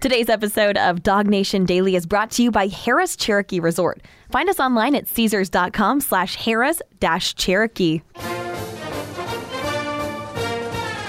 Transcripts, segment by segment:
Today's episode of Dog Nation Daily is brought to you by Harrah's Cherokee Resort. Find us online at Caesars.com slash Harrah's dash Cherokee.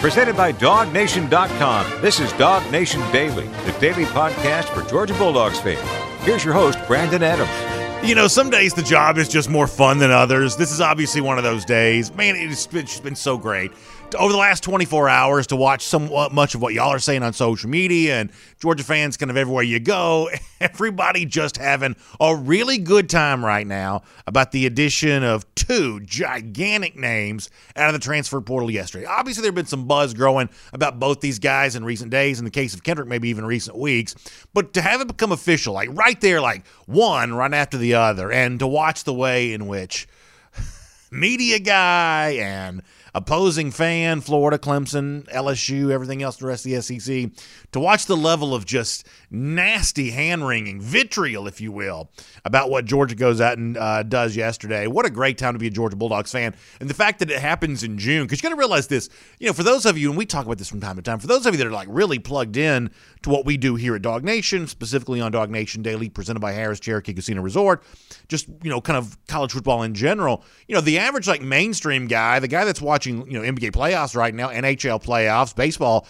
Presented by DogNation.com. This is Dog Nation Daily, the daily podcast for Georgia Bulldogs fans. Here's your host, Brandon Adams. You know, some days the job is just more fun than others. This is obviously one of those days. Man, it's it's been so great over the last 24 hours to watch somewhat uh, much of what y'all are saying on social media and Georgia fans kind of everywhere you go. Everybody just having a really good time right now about the addition of two gigantic names out of the transfer portal yesterday. Obviously, there have been some buzz growing about both these guys in recent days. In the case of Kendrick, maybe even recent weeks. But to have it become official, like right there, like one right after the other, and to watch the way in which media guy and opposing fan, Florida, Clemson, LSU, everything else, the rest of the SEC, to watch the level of just nasty hand wringing, vitriol, if you will, about what Georgia goes out and uh, does yesterday. What a great time to be a Georgia Bulldogs fan. And the fact that it happens in June, because you got to realize this, you know, for those of you, and we talk about this from time to time, for those of you that are like really plugged in to what we do here at Dog Nation, specifically on Dog Nation Daily, presented by Harrah's Cherokee Casino Resort, just, you know, kind of college football in general, you know, the average like mainstream guy, the guy that's watching, you know, NBA playoffs right now, NHL playoffs, baseball,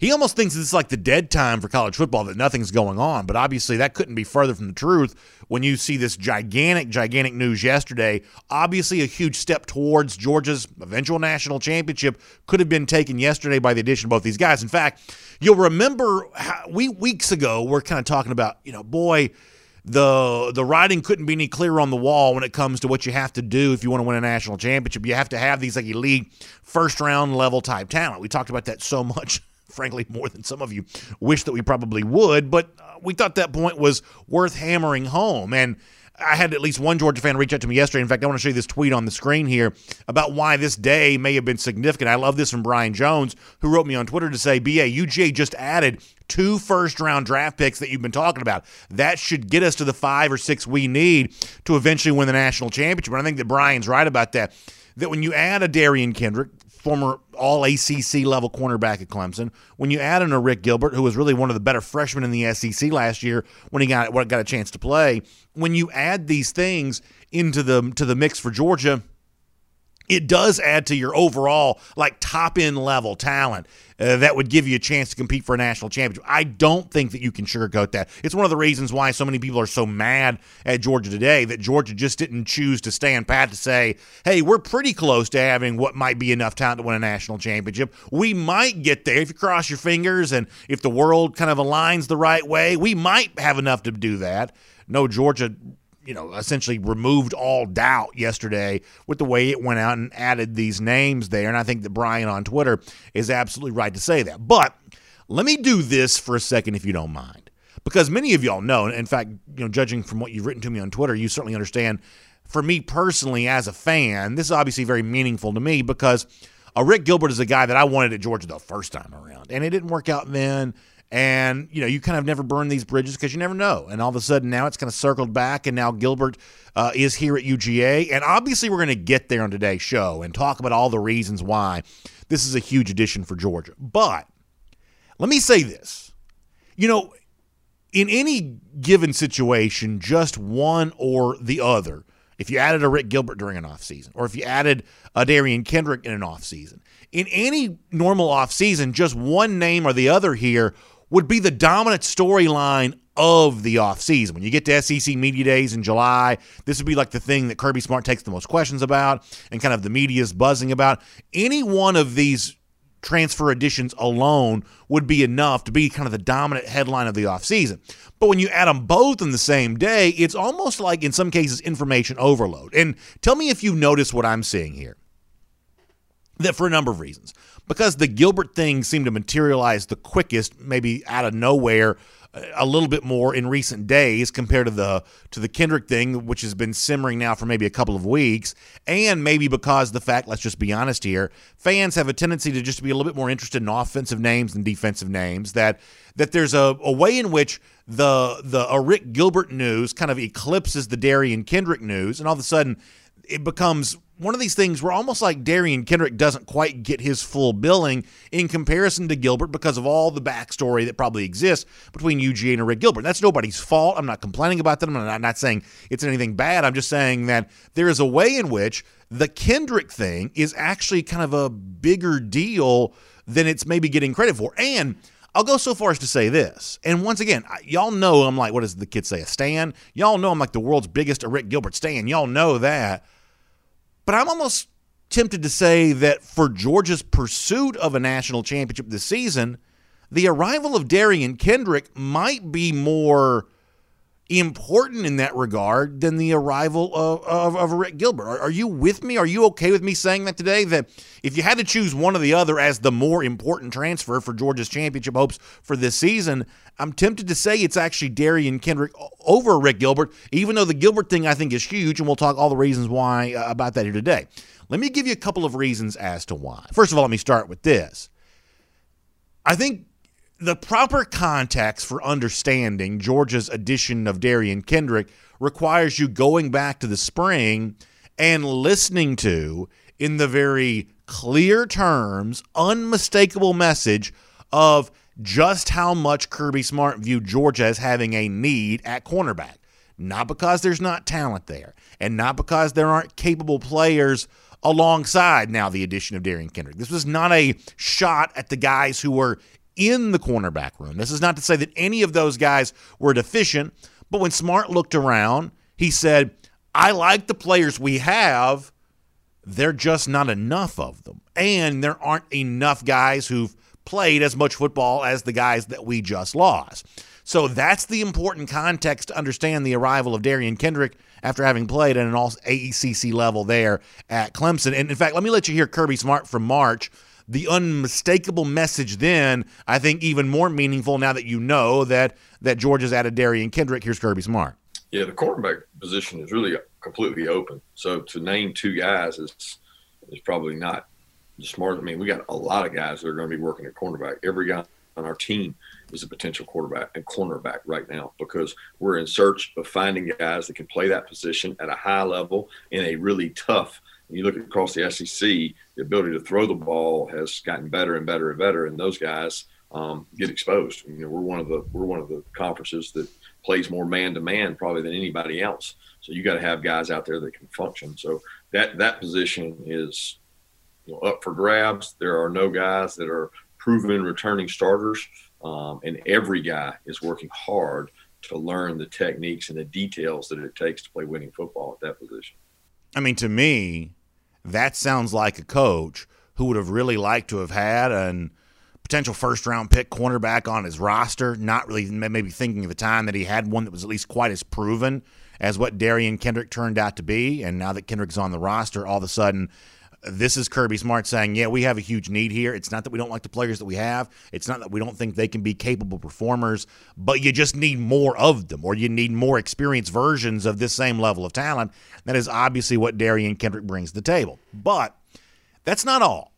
he almost thinks it's like the dead time for college football that nothing's going on. But obviously, that couldn't be further from the truth when you see this gigantic, gigantic news yesterday. Obviously, a huge step towards Georgia's eventual national championship could have been taken yesterday by the addition of both these guys. In fact, you'll remember how, we weeks ago we're kind of talking about, you know, boy the the writing couldn't be any clearer on the wall when it comes to what you have to do if you want to win a national championship. You have to have these like elite first round level type talent. We talked about that so much, frankly, more than some of you wish that we probably would. But uh, we thought that point was worth hammering home and. I had at least one Georgia fan reach out to me yesterday. In fact, I want to show you this tweet on the screen here about why this day may have been significant. I love this from Brian Jones, who wrote me on Twitter to say, BA, UGA just added two first round draft picks that you've been talking about. That should get us to the five or six we need to eventually win the national championship. I think that Brian's right about that. That when you add a Derion Kendrick, former all ACC level cornerback at Clemson, when you add in a Arik Gilbert, who was really one of the better freshmen in the SEC last year when he got got a chance to play, when you add these things into the to the mix for Georgia, it does add to your overall like top end level talent uh, that would give you a chance to compete for a national championship. I don't think that you can sugarcoat that. It's one of the reasons why so many people are so mad at Georgia today that Georgia just didn't choose to stand pat to say, "Hey, we're pretty close to having what might be enough talent to win a national championship. We might get there if you cross your fingers and if the world kind of aligns the right way. We might have enough to do that." No, Georgia you know, essentially removed all doubt yesterday with the way it went out and added these names there. And I think that Brian on Twitter is absolutely right to say that. But let me do this for a second, if you don't mind, because many of y'all know, in fact, you know, judging from what you've written to me on Twitter, you certainly understand. For me personally, as a fan, this is obviously very meaningful to me because a Arik Gilbert is a guy that I wanted at Georgia the first time around, and it didn't work out then. And, you know, you kind of never burn these bridges because you never know. And all of a sudden now it's kind of circled back, and now Gilbert uh, is here at UGA. And obviously, we're going to get there on today's show and talk about all the reasons why this is a huge addition for Georgia. But let me say this you know, in any given situation, just one or the other, if you added a Arik Gilbert during an offseason, or if you added a Derion Kendrick in an offseason, in any normal offseason, just one name or the other here would be the dominant storyline of the offseason. When you get to SEC Media Days in July, this would be like the thing that Kirby Smart takes the most questions about and kind of the media is buzzing about. Any one of these transfer additions alone would be enough to be kind of the dominant headline of the offseason. But when you add them both in the same day, it's almost like, in some cases, information overload. And tell me if you notice what I'm seeing here. That for a number of reasons because the Gilbert thing seemed to materialize the quickest, maybe out of nowhere, a little bit more in recent days compared to the to the Kendrick thing, which has been simmering now for maybe a couple of weeks, and maybe because the fact, let's just be honest here, fans have a tendency to just be a little bit more interested in offensive names than defensive names. That that there's a, a way in which the the a Arik Gilbert news kind of eclipses the Derion Kendrick news, and all of a sudden it becomes one of these things where almost like Derion Kendrick doesn't quite get his full billing in comparison to Gilbert because of all the backstory that probably exists between UGA and Arik Gilbert. That's nobody's fault. I'm not complaining about them. I'm not, not saying it's anything bad. I'm just saying that there is a way in which the Kendrick thing is actually kind of a bigger deal than it's maybe getting credit for. And I'll go so far as to say this. And once again, y'all know I'm like, what does the kids say, a stan? Y'all know I'm like the world's biggest Arik Gilbert stan. Y'all know that. But I'm almost tempted to say that for Georgia's pursuit of a national championship this season, the arrival of Derion Kendrick might be more important in that regard than the arrival of, of, of Arik Gilbert. Are, are, you with me? Are you okay with me saying that today? That if you had to choose one or the other as the more important transfer for Georgia's championship hopes for this season, I'm tempted to say it's actually Derion Kendrick over Arik Gilbert, even though the Gilbert thing I think is huge, and we'll talk all the reasons why uh, about that here today. Let me give you a couple of reasons as to why. First of all, let me start with this. I think the proper context for understanding Georgia's addition of Derion Kendrick requires you going back to the spring and listening to, in the very clear terms, unmistakable message of just how much Kirby Smart viewed Georgia as having a need at cornerback. Not because there's not talent there, and not because there aren't capable players alongside now the addition of Derion Kendrick. This was not a shot at the guys who were in the cornerback room. This is not to say that any of those guys were deficient, but when Smart looked around, he said, I like the players we have. They're just not enough of them. And there aren't enough guys who've played as much football as the guys that we just lost. So that's the important context to understand the arrival of Derion Kendrick after having played at an all ACC level there at Clemson. And in fact, let me let you hear Kirby Smart from March the unmistakable message then, I think, even more meaningful now that you know that that Georgia's added Derion Kendrick. Here's Kirby Smart. Yeah, the quarterback position is really completely open. So to name two guys is is probably not the smart. I mean, we got a lot of guys that are going to be working at cornerback. Every guy on our team is a potential quarterback and cornerback right now because we're in search of finding guys that can play that position at a high level in a really tough you look across the SEC, the ability to throw the ball has gotten better and better and better, and those guys um, get exposed. You know, we're one of the we're one of the conferences that plays more man to man probably than anybody else. So you got to have guys out there that can function. So that that position is you know, up for grabs. There are no guys that are proven returning starters, um, and every guy is working hard to learn the techniques and the details that it takes to play winning football at that position. I mean, to me, that sounds like a coach who would have really liked to have had a potential first round pick cornerback on his roster, not really maybe thinking of the time that he had one that was at least quite as proven as what Derion Kendrick turned out to be. And now that Kendrick's on the roster, all of a sudden this is Kirby Smart saying, yeah, we have a huge need here. It's not that we don't like the players that we have. It's not that we don't think they can be capable performers, but you just need more of them or you need more experienced versions of this same level of talent. That is obviously what Derion Kendrick brings to the table. But that's not all.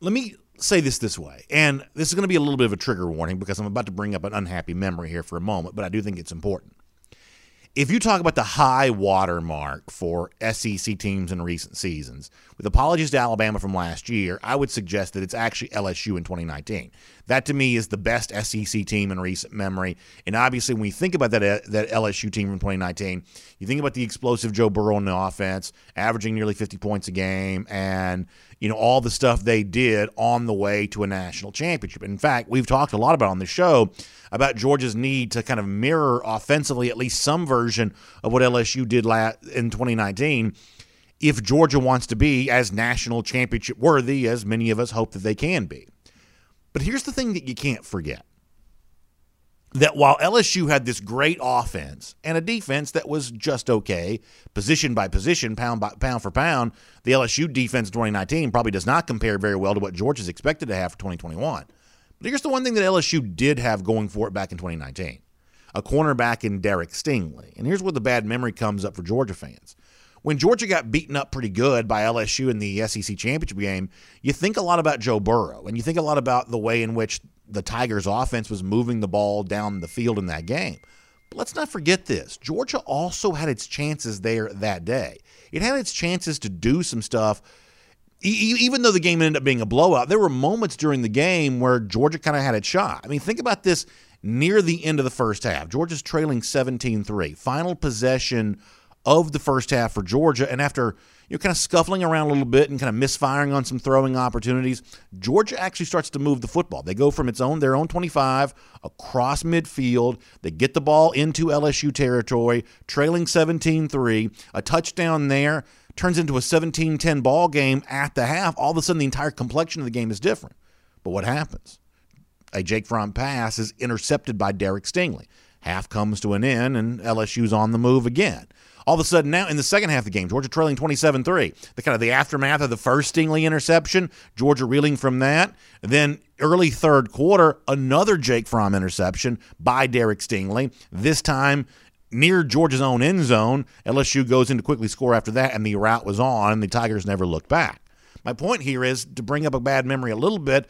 Let me say this this way, and this is going to be a little bit of a trigger warning because I'm about to bring up an unhappy memory here for a moment, but I do think it's important if you talk about the high water mark for SEC teams in recent seasons, with apologies to Alabama from last year, I would suggest that it's actually LSU in 2019. That to me is the best SEC team in recent memory. And obviously, when you think about that that LSU team from 2019, you think about the explosive Joe Burrow in the offense, averaging nearly 50 points a game, and you know all the stuff they did on the way to a national championship. In fact, we've talked a lot about on the show about Georgia's need to kind of mirror offensively at least some version of what LSU did in 2019 if Georgia wants to be as national championship worthy as many of us hope that they can be. But here's the thing that you can't forget that while LSU had this great offense and a defense that was just okay, position by position, pound by pound for pound, the LSU defense in 2019 probably does not compare very well to what George is expected to have for 2021. But here's the one thing that LSU did have going for it back in 2019 a cornerback in Derek Stingley. And here's where the bad memory comes up for Georgia fans when Georgia got beaten up pretty good by LSU in the SEC championship game, you think a lot about Joe Burrow and you think a lot about the way in which the Tigers' offense was moving the ball down the field in that game. But let's not forget this Georgia also had its chances there that day. It had its chances to do some stuff. even though the game ended up being a blowout, there were moments during the game where Georgia kind of had its shot. I mean, think about this near the end of the first half. Georgia's trailing 17 3. Final possession of the first half for Georgia. And after you know, kind of scuffling around a little bit and kind of misfiring on some throwing opportunities, Georgia actually starts to move the football. They go from its own their own 25 across midfield. They get the ball into LSU territory, trailing 17-3. A touchdown there turns into a 17-10 ball game at the half. All of a sudden the entire complexion of the game is different. But what happens? A Jake Fromm pass is intercepted by Derek Stingley. Half comes to an end and LSU's on the move again all of a sudden now in the second half of the game, Georgia trailing 27-3. The kind of the aftermath of the first Stingley interception, Georgia reeling from that. then early third quarter, another Jake Fromm interception by Derek Stingley. This time near Georgia's own end zone. LSU goes in to quickly score after that, and the route was on, and the Tigers never looked back. My point here is to bring up a bad memory a little bit.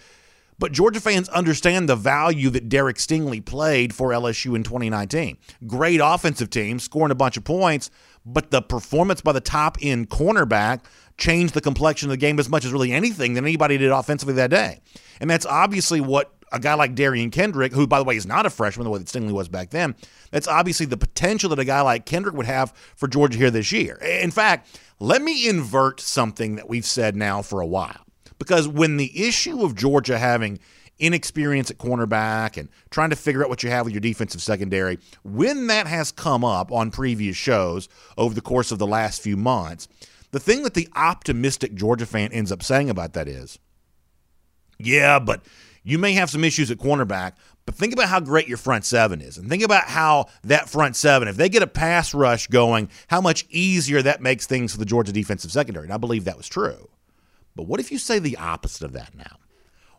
But Georgia fans understand the value that Derek Stingley played for LSU in 2019. Great offensive team, scoring a bunch of points, but the performance by the top end cornerback changed the complexion of the game as much as really anything that anybody did offensively that day. And that's obviously what a guy like Derion Kendrick, who, by the way, is not a freshman the way that Stingley was back then, that's obviously the potential that a guy like Kendrick would have for Georgia here this year. In fact, let me invert something that we've said now for a while. Because when the issue of Georgia having inexperience at cornerback and trying to figure out what you have with your defensive secondary, when that has come up on previous shows over the course of the last few months, the thing that the optimistic Georgia fan ends up saying about that is, yeah, but you may have some issues at cornerback, but think about how great your front seven is. And think about how that front seven, if they get a pass rush going, how much easier that makes things for the Georgia defensive secondary. And I believe that was true. But what if you say the opposite of that now?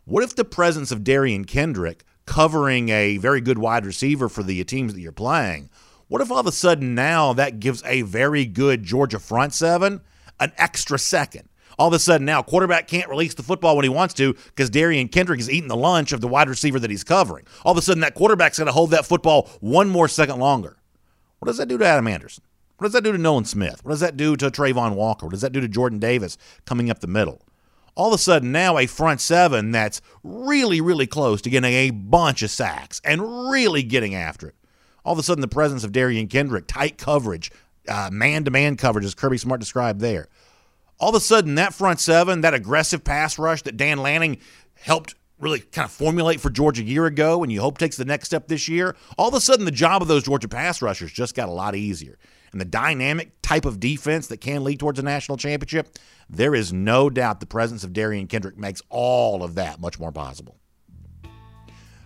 What if the presence of Derion Kendrick covering a very good wide receiver for the teams that you're playing? What if all of a sudden now that gives a very good Georgia front seven an extra second? All of a sudden now, quarterback can't release the football when he wants to because Derion Kendrick is eating the lunch of the wide receiver that he's covering. All of a sudden, that quarterback's going to hold that football one more second longer. What does that do to Adam Anderson? What does that do to Nolan Smith? What does that do to Travon Walker? What does that do to Jordan Davis coming up the middle? All of a sudden now a front seven that's really, really close to getting a bunch of sacks and really getting after it. All of a sudden, the presence of Derion Kendrick, tight coverage, man to man coverage, as Kirby Smart described there. All of a sudden, that front seven, that aggressive pass rush that Dan Lanning helped really kind of formulate for Georgia a year ago and you hope takes the next step this year, all of a sudden the job of those Georgia pass rushers just got a lot easier and the dynamic type of defense that can lead towards a national championship, there is no doubt the presence of Derion Kendrick makes all of that much more possible.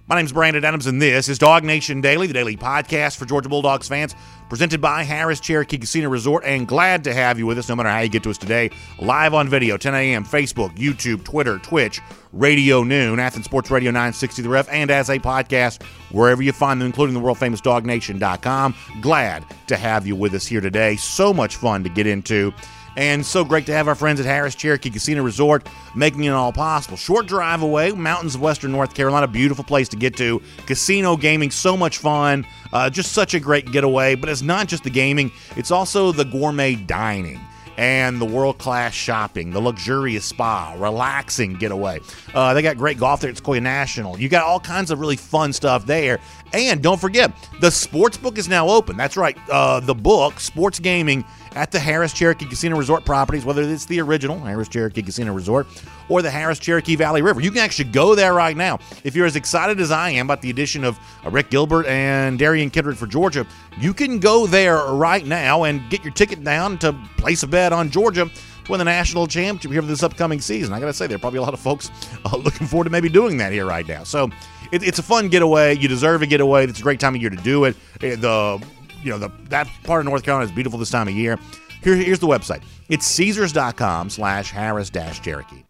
My name is Brandon Adams, and this is Dog Nation Daily, the daily podcast for Georgia Bulldogs fans, presented by Harrah's Cherokee Casino Resort. And glad to have you with us, no matter how you get to us today, live on video, 10 a.m., Facebook, YouTube, Twitter, Twitch, Radio Noon, Athens Sports Radio 960 The Ref, and as a podcast, wherever you find them, including the world famous DogNation.com. Glad to have you with us here today. So much fun to get into. And so great to have our friends at Harrah's Cherokee Casino Resort making it all possible. Short drive away, mountains of western North Carolina, beautiful place to get to. Casino gaming, so much fun. Uh, just such a great getaway. But it's not just the gaming, it's also the gourmet dining and the world class shopping, the luxurious spa, relaxing getaway. Uh, they got great golf there at Sequoyah National. You got all kinds of really fun stuff there. And don't forget, the sports book is now open. That's right. Uh, the book, Sports Gaming at the Harrah's Cherokee Casino Resort properties, whether it's the original Harrah's Cherokee Casino Resort or the Harrah's Cherokee Valley River. You can actually go there right now. If you're as excited as I am about the addition of uh, Arik Gilbert and Derion Kendrick for Georgia, you can go there right now and get your ticket down to place a bet on Georgia to win the national championship here for this upcoming season. I got to say, there are probably a lot of folks uh, looking forward to maybe doing that here right now. So it, it's a fun getaway. You deserve a getaway. It's a great time of year to do it. Eh, the you know, the, that part of North Carolina is beautiful this time of year. Here, here's the website. It's Caesars.com slash Harrah's dash Cherokee.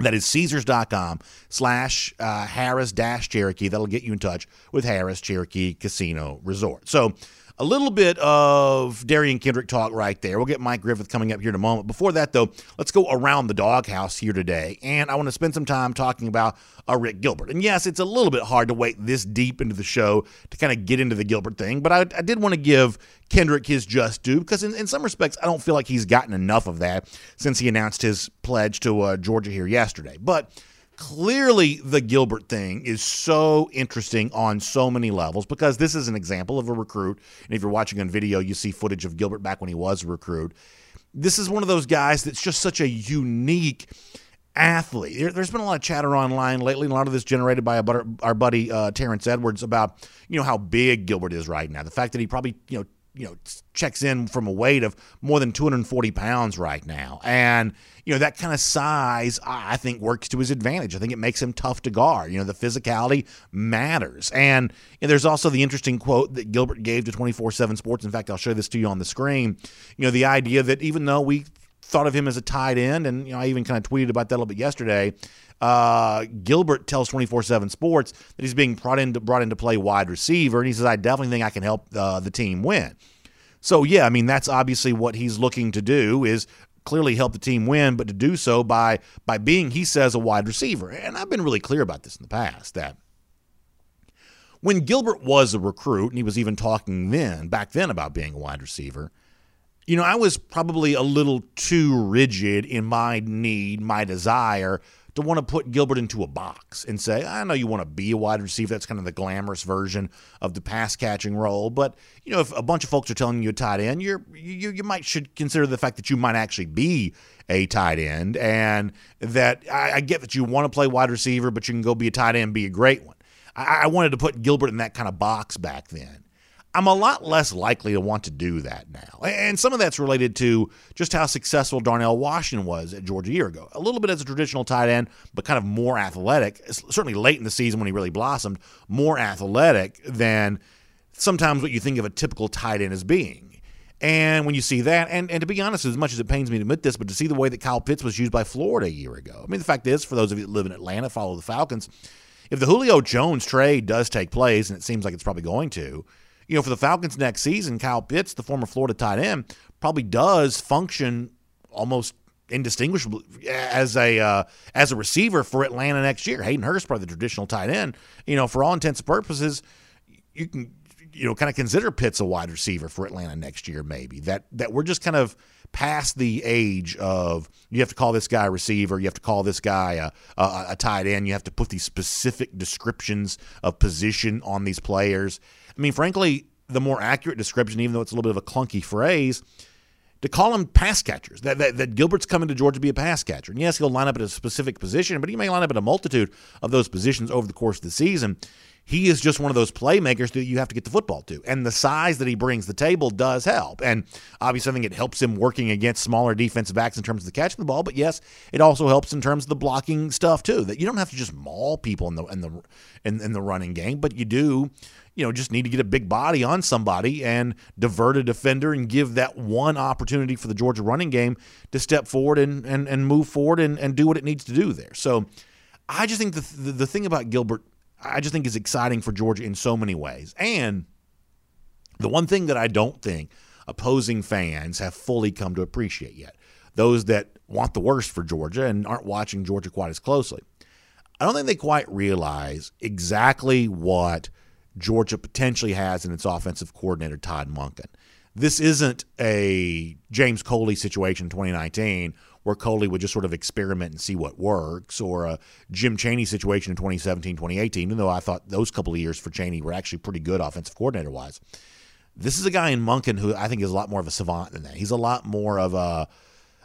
That is Caesars.com slash uh, Harrah's dash Cherokee. That'll get you in touch with Harrah's Cherokee Casino Resort. So a little bit of Derion Kendrick talk right there. We'll get Mike Griffith coming up here in a moment. Before that, though, let's go around the doghouse here today. And I want to spend some time talking about uh, Arik Gilbert. And yes, it's a little bit hard to wait this deep into the show to kind of get into the Gilbert thing, but I, I did want to give Kendrick his just due because, in, in, some respects, I don't feel like he's gotten enough of that since he announced his pledge to uh, Georgia here yesterday. But clearly the Gilbert thing is so interesting on so many levels because this is an example of a recruit. And if you're watching on video, you see footage of Gilbert back when he was a recruit. This is one of those guys that's just such a unique athlete. There, has been a lot of chatter online lately, and a lot of this generated by our buddy uh, Terrence Edwards about you know how big Gilbert is right now. The fact that he probably you know you know checks in from a weight of more than 240 pounds right now. And you know that kind of size i think works to his advantage. I think it makes him tough to guard. You know the physicality matters. And you know, there's also the interesting quote that gilbert gave to 24-7 sports. In fact i'll show this to you on the screen. You know the idea that even though we thought of him as a tight end and you know i even kind of tweeted about that a little bit yesterday uh, Gilbert tells 24/7 Sports that he's being brought into brought into play wide receiver, and he says, "I definitely think I can help uh, the team win." So yeah, I mean that's obviously what he's looking to do is clearly help the team win, but to do so by by being, he says, a wide receiver. And I've been really clear about this in the past that when Gilbert was a recruit, and he was even talking then, back then, about being a wide receiver, you know, I was probably a little too rigid in my need, my desire to want to put Gilbert into a box and say, I know you want to be a wide receiver. That's kind of the glamorous version of the pass catching role. But, you know, if a bunch of folks are telling you a tight end, you're, you, you might should consider the fact that you might actually be a tight end and that I, I get that you want to play wide receiver, but you can go be a tight end, and be a great one. I, I wanted to put Gilbert in that kind of box back then. I'm a lot less likely to want to do that now. And some of that's related to just how successful Darnell Washington was at Georgia a year ago. A little bit as a traditional tight end, but kind of more athletic, certainly late in the season when he really blossomed, more athletic than sometimes what you think of a typical tight end as being. And when you see that, and, and to be honest, as much as it pains me to admit this, but to see the way that Kyle Pitts was used by Florida a year ago. I mean, the fact is, for those of you that live in Atlanta, follow the Falcons, if the Julio Jones trade does take place, and it seems like it's probably going to, you know, for the Falcons next season, Kyle Pitts, the former Florida tight end, probably does function almost indistinguishable as a uh, as a receiver for Atlanta next year. Hayden Hurst, probably the traditional tight end. You know, for all intents and purposes, you can you know kind of consider Pitts a wide receiver for Atlanta next year. Maybe that that we're just kind of past the age of you have to call this guy a receiver, you have to call this guy a, a, a tight end, you have to put these specific descriptions of position on these players. I mean, frankly, the more accurate description, even though it's a little bit of a clunky phrase, to call them pass catchers. That, that, that, Gilbert's coming to Georgia to be a pass catcher. And yes, he'll line up at a specific position, but he may line up at a multitude of those positions over the course of the season. He is just one of those playmakers that you have to get the football to. And the size that he brings the table does help. And obviously, I think it helps him working against smaller defensive backs in terms of the catching the ball. But yes, it also helps in terms of the blocking stuff too. That you don't have to just maul people in the in the in, in the running game, but you do you know, just need to get a big body on somebody and divert a defender and give that one opportunity for the Georgia running game to step forward and and, and move forward and, and do what it needs to do there. So I just think the, the, the thing about Gilbert, I just think is exciting for Georgia in so many ways. And the one thing that I don't think opposing fans have fully come to appreciate yet, those that want the worst for Georgia and aren't watching Georgia quite as closely, I don't think they quite realize exactly what – Georgia potentially has in its offensive coordinator, Todd Monken. This isn't a James Coley situation in 2019 where Coley would just sort of experiment and see what works, or a Jim Chaney situation in 2017, 2018, even though I thought those couple of years for Chaney were actually pretty good offensive coordinator wise. This is a guy in Monken who I think is a lot more of a savant than that. He's a lot more of a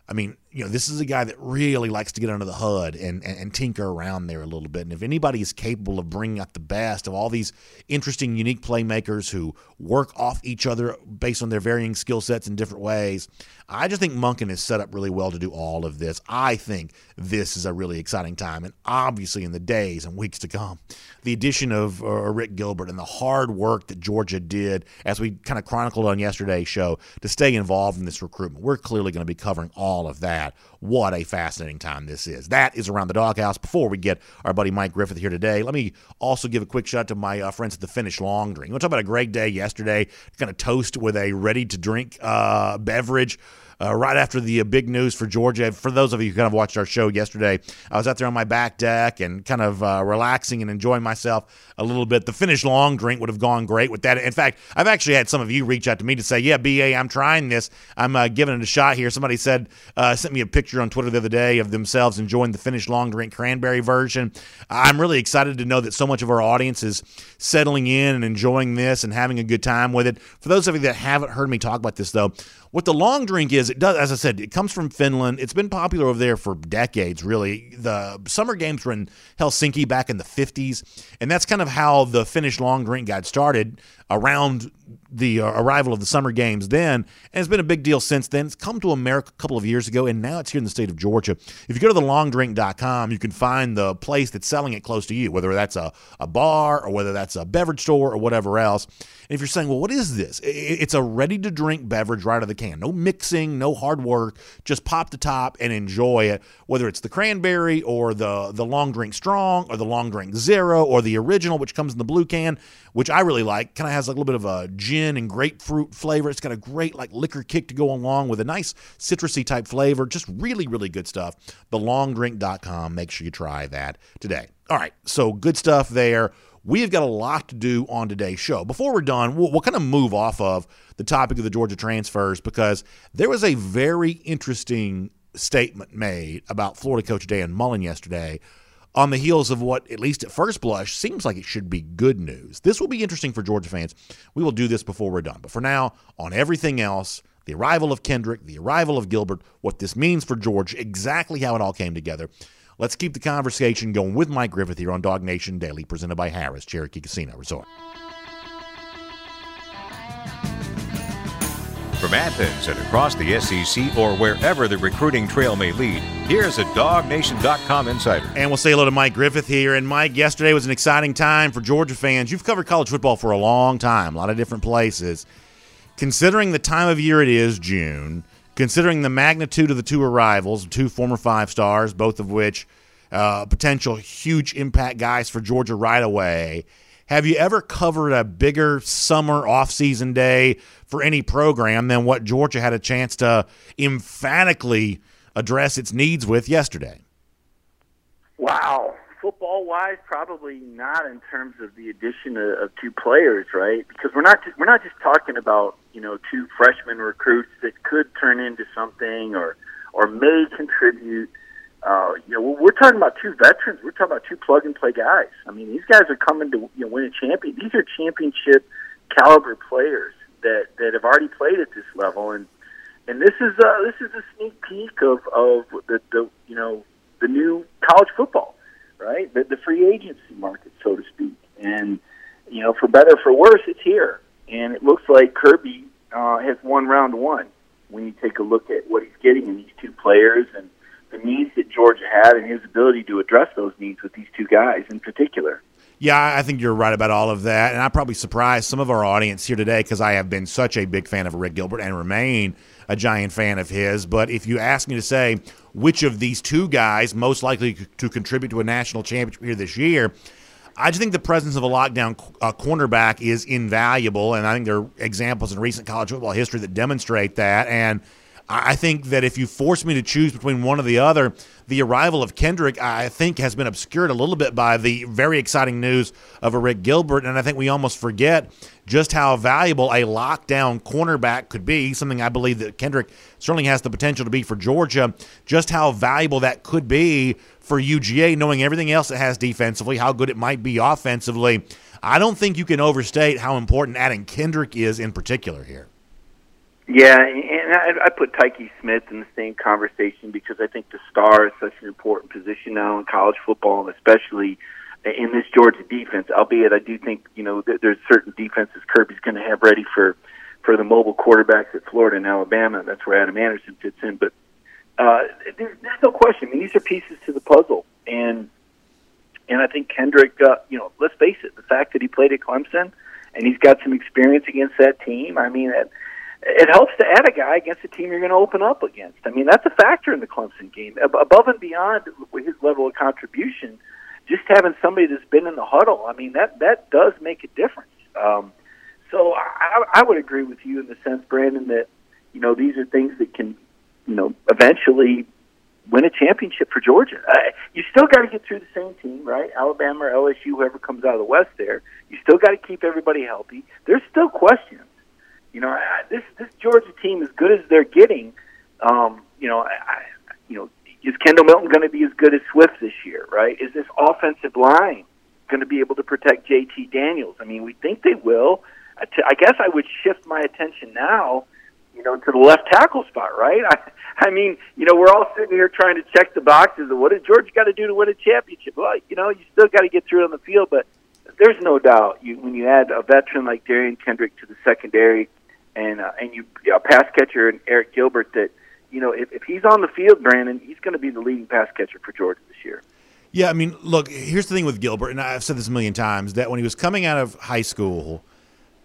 I mean, you know, this is a guy that really likes to get under the hood and, and, and, tinker around there a little bit. And if anybody is capable of bringing out the best of all these interesting, unique playmakers who work off each other based on their varying skill sets in different ways, I just think Monken is set up really well to do all of this. I think this is a really exciting time. And obviously, in the days and weeks to come, the addition of uh, Arik Gilbert and the hard work that Georgia did, as we kind of chronicled on yesterday's show, to stay involved in this recruitment, we're clearly going to be covering all of that that. What a fascinating time this is. That is around the doghouse. Before we get our buddy Mike Griffith here today, let me also give a quick shout out to my uh, friends at the Finnish Long Drink. We'll talk about a great day yesterday. Kind of toast with a ready to drink uh, beverage uh, right after the uh, big news for Georgia. For those of you who kind of watched our show yesterday, I was out there on my back deck and kind of uh, relaxing and enjoying myself a little bit. The Finnish long drink would have gone great with that. In fact, I've actually had some of you reach out to me to say, "Yeah, BA, I'm trying this. I'm uh, giving it a shot here." Somebody said, sent me a picture on Twitter the other day of themselves enjoying the Finnish long drink cranberry version. I'm really excited to know that so much of our audience is settling in and enjoying this and having a good time with it. For those of you that haven't heard me talk about this, though, what the long drink is, it does, as I said, it comes from Finland. It's been popular over there for decades, really. The summer games were in Helsinki back in the 50s, and that's kind of how the Finnish long drink got started around the uh, arrival of the summer games then, and it's been a big deal since then. It's come to America a couple of years ago, and now it's here in the state of Georgia. If you go to thelongdrink.com, you can find the place that's selling it close to you, whether that's a, a bar or whether that's a beverage store or whatever else. And if you're saying, well, what is this? It's a ready to drink beverage right out of the can. No mixing, no hard work. Just pop the top and enjoy it, whether it's the cranberry or the, the long drink strong or the long drink zero or the original, which comes in the blue can, which I really like. Kind of has a little bit of a gin and grapefruit flavor. It's got a great like liquor kick to go along with a nice citrusy type flavor. Just really, really good stuff. TheLongDrink.com. Make sure you try that today. All right, so good stuff there. We've got a lot to do on today's show. Before we're done, we'll, we'll kind of move off of the topic of the Georgia transfers because there was a very interesting statement made about Florida coach Dan Mullen yesterday on the heels of what, at least at first blush, seems like it should be good news. This will be interesting for Georgia fans. We will do this before we're done. But for now, on everything else, the arrival of Kendrick, the arrival of Gilbert, what this means for George, exactly how it all came together. Let's keep the conversation going with Mike Griffith here on Dog Nation Daily, presented by Harrah's Cherokee Casino Resort. From Athens and across the SEC or wherever the recruiting trail may lead, here's a DogNation.com insider. And we'll say hello to Mike Griffith here. And Mike, yesterday was an exciting time for Georgia fans. You've covered college football for a long time, a lot of different places. Considering the time of year it is, June, considering the magnitude of the two arrivals, two former five stars, both of which uh, potential huge impact guys for Georgia right away. Have you ever covered a bigger summer off-season day for any program than what Georgia had a chance to emphatically address its needs with yesterday? Wow football wise, probably not in terms of the addition of, of two players, right? Because we're not just, we're not just talking about you know two freshman recruits that could turn into something or or may contribute. Uh, you know, we're talking about two veterans. We're talking about two plug and play guys. I mean, these guys are coming to you know, win a champion. These are championship caliber players that that have already played at this level, and and this is uh, this is a sneak peek of of the, the you know the new college football right? The, the free agency market, so to speak. And, you know, for better for worse, it's here. And it looks like Kirby uh, has won round one when you take a look at what he's getting in these two players and the needs that Georgia had and his ability to address those needs with these two guys in particular. Yeah, I think you're right about all of that. And I probably surprised some of our audience here today because I have been such a big fan of Arik Gilbert and remain a giant fan of his. But if you ask me to say which of these two guys most likely to contribute to a national championship here this year, I just think the presence of a lockdown uh, cornerback is invaluable. And I think there are examples in recent college football history that demonstrate that. And I think that if you force me to choose between one or the other, the arrival of Kendrick, I think, has been obscured a little bit by the very exciting news of a Arik Gilbert. And I think we almost forget just how valuable a lockdown cornerback could be, something I believe that Kendrick certainly has the potential to be for Georgia, just how valuable that could be for UGA, knowing everything else it has defensively, how good it might be offensively. I don't think you can overstate how important adding Kendrick is in particular here. Yeah, and I, put Tykee Smith in the same conversation because I think the star is such an important position now in college football, and especially in this Georgia defense. Albeit, I do think you know there's certain defenses Kirby's going to have ready for for the mobile quarterbacks at Florida and Alabama. That's where Adam Anderson fits in. But uh, there's, there's no question. I mean, these are pieces to the puzzle, and and I think Kendrick. Uh, you know, let's face it. The fact that he played at Clemson and he's got some experience against that team. I mean, that it helps to add a guy against a team you're going to open up against. I mean, that's a factor in the Clemson game. Above and beyond his level of contribution, just having somebody that's been in the huddle, I mean, that that does make a difference. Um, so I, I would agree with you in the sense, Brandon, that you know these are things that can, you know, eventually win a championship for Georgia. Uh, you still got to get through the same team, right? Alabama or LSU, whoever comes out of the West, there. You still got to keep everybody healthy. There's still questions. You know, this this Georgia team, as good as they're getting, um, you know, I, you know, is Kendall Milton going to be as good as Swift this year? Right? Is this offensive line going to be able to protect JT Daniels? I mean, we think they will. I guess I would shift my attention now, you know, to the left tackle spot, right? I, I mean, you know, we're all sitting here trying to check the boxes of what did Georgia got to do to win a championship. Well, you know, you still got to get through on the field, but there's no doubt you when you add a veteran like Derion Kendrick to the secondary, and uh, and you a pass catcher and Arik Gilbert that you know if, if he's on the field, Brandon, he's going to be the leading pass catcher for Georgia this year. Yeah, I mean, look, here's the thing with Gilbert, and I've said this a million times that when he was coming out of high school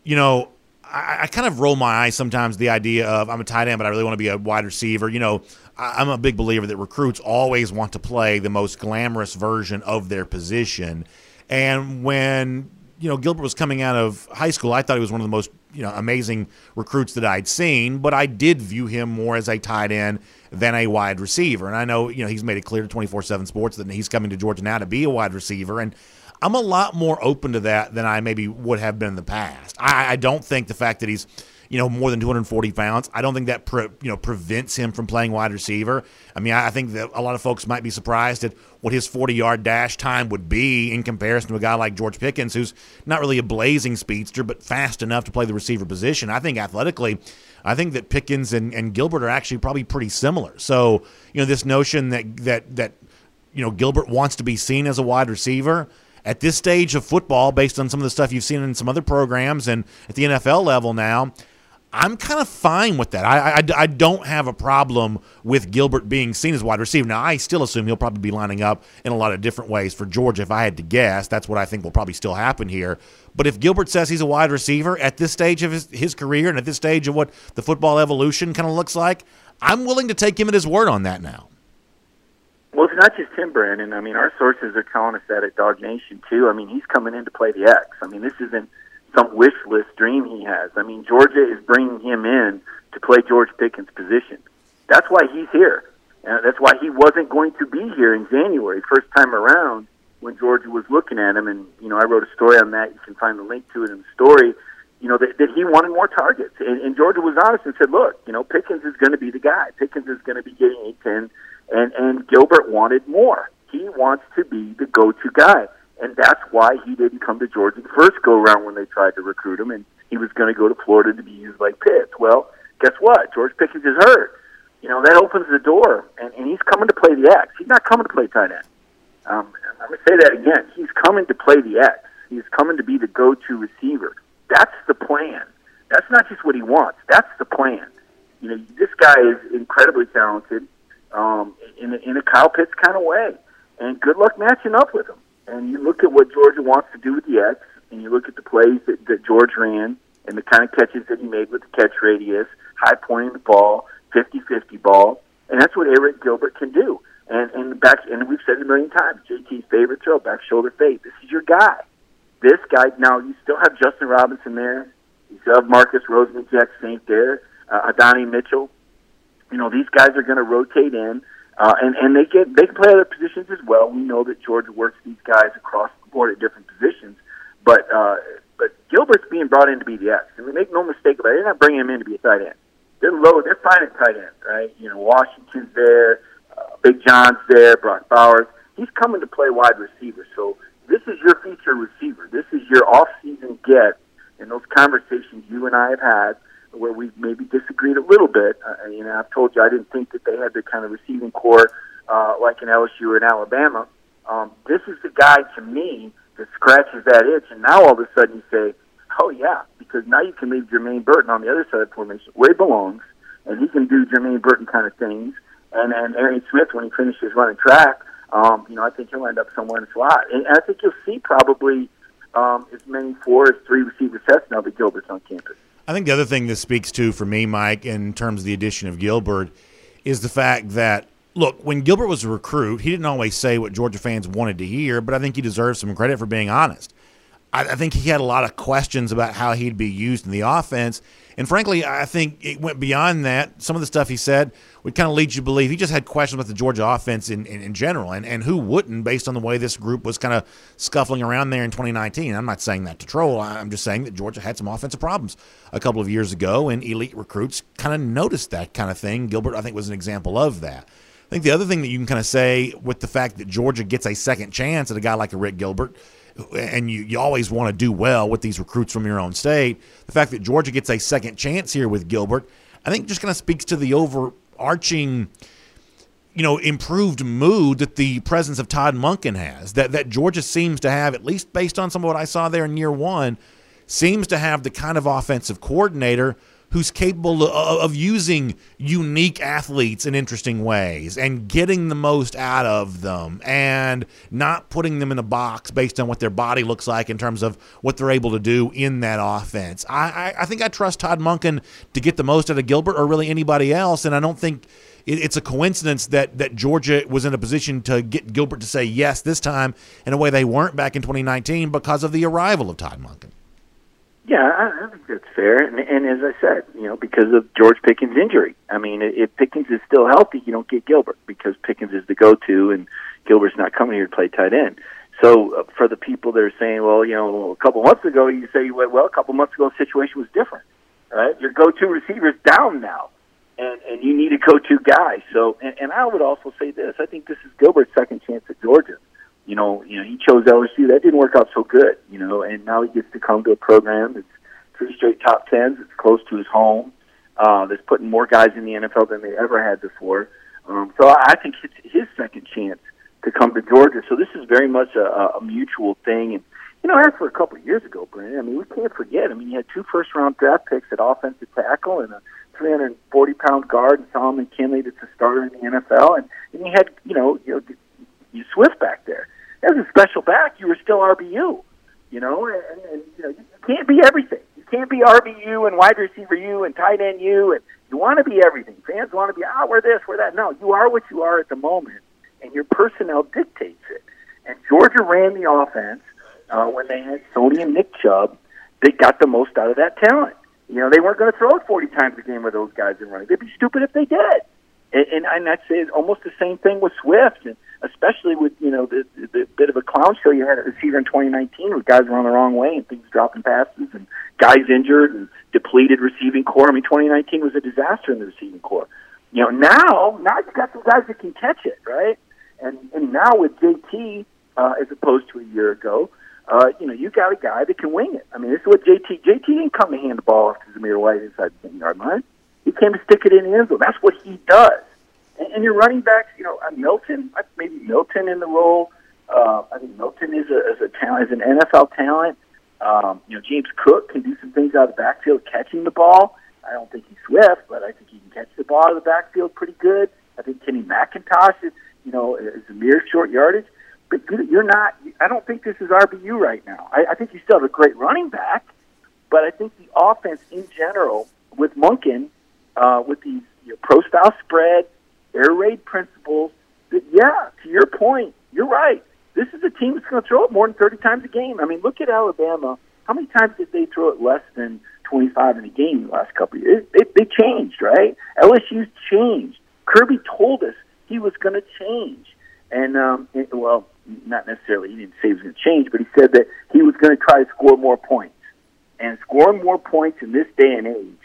you know, I, I, kind of roll my eyes sometimes the idea of I'm a tight end, but I really want to be a wide receiver. You know, I, I'm a big believer that recruits always want to play the most glamorous version of their position. And when you know Gilbert was coming out of high school, I thought he was one of the most you know amazing recruits that I'd seen. But I did view him more as a tight end than a wide receiver. And I know you know he's made it clear to 24/7 Sports that he's coming to Georgia now to be a wide receiver. And I'm a lot more open to that than I maybe would have been in the past. I, I don't think the fact that he's you know more than 240 pounds, I don't think that pre, you know prevents him from playing wide receiver. I mean, I, think that a lot of folks might be surprised at what his 40 yard dash time would be in comparison to a guy like George Pickens, who's not really a blazing speedster, but fast enough to play the receiver position. I think athletically. I think that Pickens and, and Gilbert are actually probably pretty similar. So, you know, this notion that that that you know Gilbert wants to be seen as a wide receiver, at this stage of football, based on some of the stuff you've seen in some other programs and at the NFL level now, I'm kind of fine with that. I, I, I, don't have a problem with Gilbert being seen as wide receiver. Now, I still assume he'll probably be lining up in a lot of different ways for Georgia. If I had to guess, that's what I think will probably still happen here. But if Gilbert says he's a wide receiver at this stage of his, his career and at this stage of what the football evolution kind of looks like, I'm willing to take him at his word on that now. Well, it's not just him, Brandon. I mean, our sources are telling us that at Dog Nation too. I mean, he's coming in to play the X. I mean, this isn't some wish list dream he has. I mean, Georgia is bringing him in to play George Pickens' position. That's why he's here. And that's why he wasn't going to be here in January, first time around, when Georgia was looking at him. And, you know, I wrote a story on that. You can find the link to it in the story. You know, that, that he wanted more targets. And, and Georgia was honest and said, look, you know, Pickens is going to be the guy. Pickens is going to be getting 8, 10 and and Gilbert wanted more. He wants to be the go-to guy, and that's why he didn't come to Georgia the first go around when they tried to recruit him, and he was going to go to Florida to be used like Pitts. Well, guess what? George Pickens is hurt. You know that opens the door, and, and he's coming to play the X. He's not coming to play tight end. Um, I'm going to say that again. He's coming to play the X. He's coming to be the go-to receiver. That's the plan. That's not just what he wants. That's the plan. You know, this guy is incredibly talented um, in, a, in a Kyle Pitts kind of way. And good luck matching up with him. And you look at what Georgia wants to do with the X, and you look at the plays that, that George ran and the kind of catches that he made with the catch radius, high pointing the ball, 50-50 ball, and that's what Arik Gilbert can do. And and back and we've said it a million times, JT's favorite throw, back shoulder fade. This is your guy. This guy now you still have Justin Robinson there. You still have Marcus Roseman Jack Saint there, uh, Adonai Mitchell. You know, these guys are going to rotate in, uh, and and they get they can play other positions as well. We know that Georgia works these guys across the board at different positions, but uh, but Gilbert's being brought in to be the X, and we make no mistake about it. They're not bringing him in to be a tight end. They're low. They're fine at tight end, right? You know, Washington's there, uh, Big John's there, Brock Bowers. He's coming to play wide receiver. So this is your feature receiver. This is your off-season get. And those conversations you and I have had where we maybe disagreed a little bit. Uh, you know, I've told you I didn't think that they had the kind of receiving corps uh, like in LSU or in Alabama. Um, this is the guy to me that scratches that itch, and now all of a sudden you say, "Oh yeah," because now you can leave Jermaine Burton on the other side of the formation where he belongs, and he can do Jermaine Burton kind of things. And and Arian Smith, when he finishes running track, um, you know, I think he'll end up somewhere in the slot, and, and I think you'll see probably um, as many four as three receiver sets now that Gilbert's on campus. I think the other thing this speaks to for me, Mike, in terms of the addition of Gilbert, is the fact that look, when Gilbert was a recruit, he didn't always say what Georgia fans wanted to hear, but I think he deserves some credit for being honest. I, I think he had a lot of questions about how he'd be used in the offense. And frankly, I think it went beyond that. Some of the stuff he said would kind of lead you to believe he just had questions about the Georgia offense in, in, in, general. And, and who wouldn't, based on the way this group was kind of scuffling around there in 2019? I'm not saying that to troll. I'm just saying that Georgia had some offensive problems a couple of years ago, and elite recruits kind of noticed that kind of thing. Gilbert, I think, was an example of that. I think the other thing that you can kind of say with the fact that Georgia gets a second chance at a guy like a Arik Gilbert – and you, you always want to do well with these recruits from your own state. The fact that Georgia gets a second chance here with Gilbert, I think just kind of speaks to the overarching, you know, improved mood that the presence of Todd Monken has. That that Georgia seems to have, at least based on some of what I saw there in year one, seems to have the kind of offensive coordinator – who's capable of, using unique athletes in interesting ways and getting the most out of them and not putting them in a box based on what their body looks like in terms of what they're able to do in that offense. I, I, I think I trust Todd Monken to get the most out of Gilbert or really anybody else, and I don't think it's a coincidence that that Georgia was in a position to get Gilbert to say yes this time in a way they weren't back in 2019 because of the arrival of Todd Monken. Yeah, I, I think that's fair. And, and as I said, you know, because of George Pickens' injury, I mean, if Pickens is still healthy, you don't get Gilbert because Pickens is the go-to, and Gilbert's not coming here to play tight end. So uh, for the people that are saying, well, you know, a couple months ago, you say, well, a couple months ago, the situation was different. Right? Your go-to receiver is down now, and and you need a go-to guy. So, and, and I would also say this: I think this is Gilbert's second chance at Georgia you know, you know, he chose LSU. That didn't work out so good, you know, and now he gets to come to a program that's three straight top tens. It's close to his home. Uh, that's putting more guys in the NFL than they ever had before. Um, so I think it's his second chance to come to Georgia. So this is very much a, a mutual thing. And you know, as for a couple of years ago, Brandon, I mean, we can't forget. I mean, you had two first round draft picks at offensive tackle and a 340 pound guard, and Solomon Kindley, that's a starter in the NFL, and, and you had you know you know you Swift back there as a special back, you were still RBU. You know, and, and you know you can't be everything. You can't be RBU and wide receiver you and tight end you, and you want to be everything. Fans want to be, ah, oh, we're this, we're that. No, you are what you are at the moment, and your personnel dictates it. And Georgia ran the offense uh, when they had Sony and Nick Chubb. They got the most out of that talent. You know, they weren't going to throw it 40 times a game with those guys in running. They'd be stupid if they did. And, and, and I'd say almost the same thing with Swift. And especially with you know the, the bit of a clown show you had at receiver in 2019 with guys run the wrong way and things dropping passes and guys injured and depleted receiving corps. I mean, 2019 was a disaster in the receiving corps. You know, now now you got some guys that can catch it, right? And and now with JT uh, as opposed to a year ago, uh, you know, you got a guy that can wing it. I mean, this is what JT JT didn't come to hand the ball off to Zamir White inside the ten yard line. He came to stick it in the end zone. That's what he does. And, and your running backs, you know, uh, Milton, maybe Milton in the role. Uh, I think Milton is a, is a talent, is an NFL talent. Um, you know, James Cook can do some things out of the backfield catching the ball. I don't think he's swift, but I think he can catch the ball out of the backfield pretty good. I think Kenny McIntosh is, you know, is a mere short yardage. But you're not. I don't think this is RBU right now. I, I think you still have a great running back, but I think the offense in general with Monken, uh, with these you know, pro style spread, air raid principles. That, yeah, to your point, you're right. This is a team that's going to throw it more than 30 times a game. I mean, look at Alabama. How many times did they throw it less than 25 in a game the last couple of years? They, they changed, right? LSU's changed. Kirby told us he was going to change. And, um, it, well, not necessarily, he didn't say he was going to change, but he said that he was going to try to score more points. And scoring more points in this day and age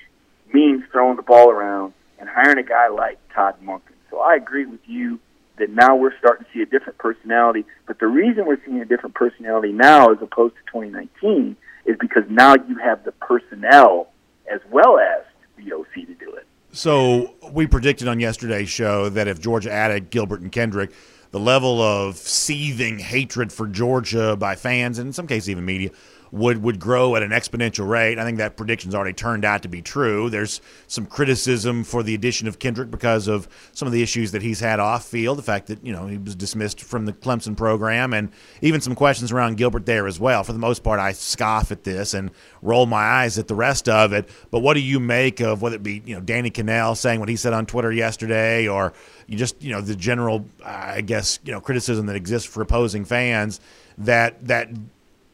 means throwing the ball around and hiring a guy like Todd Monken. I agree with you that now we're starting to see a different personality. But the reason we're seeing a different personality now as opposed to 2019 is because now you have the personnel as well as the OC to do it. So we predicted on yesterday's show that if Georgia added Gilbert and Kendrick, the level of seething hatred for Georgia by fans and in some cases even media would would grow at an exponential rate. I think that prediction's already turned out to be true. There's some criticism for the addition of Kendrick because of some of the issues that he's had off field, the fact that you know he was dismissed from the Clemson program, and even some questions around Gilbert there as well. For the most part, I scoff at this and roll my eyes at the rest of it. But what do you make of whether it be you know Danny Kanell saying what he said on Twitter yesterday, or you just you know the general, I guess you know criticism that exists for opposing fans that that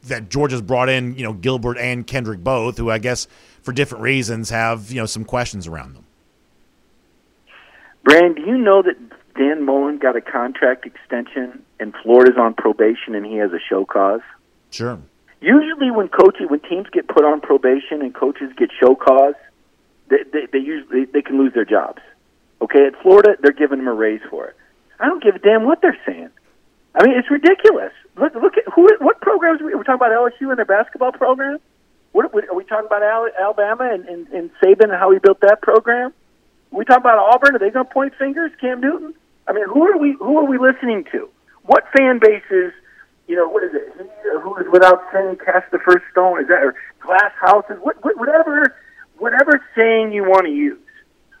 that Georgia's brought in, you know, Gilbert and Kendrick both, who I guess for different reasons have, you know, some questions around them. Brand, do you know that Dan Mullen got a contract extension and Florida's on probation and he has a show cause? Sure. Usually, when coaches, when teams get put on probation and coaches get show cause, they, they, they usually they can lose their jobs. Okay, at Florida, they're giving them a raise for it. I don't give a damn what they're saying. I mean, it's ridiculous. Look, look at who. What programs are we, are we talking about? LSU and their basketball program. What are we talking about? Alabama and, and, and Saban and how he built that program. Are we talking about Auburn? Are they going to point fingers? Cam Newton. I mean, who are we? Who are we listening to? What fan bases? You know, what is it? Uh, who is without saying cast the first stone? Is that or glass houses? What, what, whatever, whatever saying you want to use.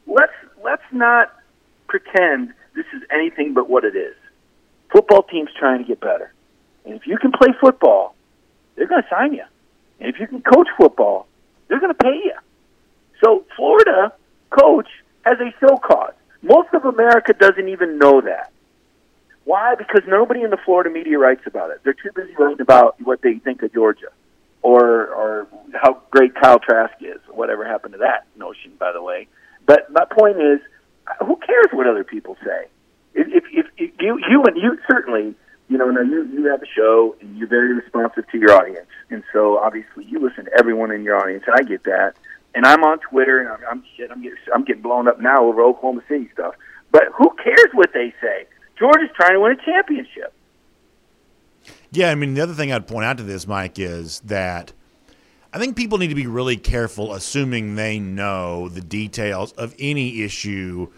Let's let's not pretend this is anything but what it is. Football team's trying to get better. And if you can play football, they're going to sign you. And if you can coach football, they're going to pay you. So Florida coach has a show cause. Most of America doesn't even know that. Why? Because nobody in the Florida media writes about it. They're too busy writing about what they think of Georgia, or or how great Kyle Trask is, or whatever happened to that notion, by the way. But my point is, who cares what other people say? If, if, if you you and you certainly you know, now you you have a show and you're very responsive to your audience, and so obviously you listen to everyone in your audience. I get that, and I'm on Twitter and I'm, I'm shit. I'm getting I'm getting blown up now over Oklahoma City stuff. But who cares what they say? Georgia's trying to win a championship. Yeah, I mean the other thing I'd point out to this, Mike, is that I think people need to be really careful assuming they know the details of any issue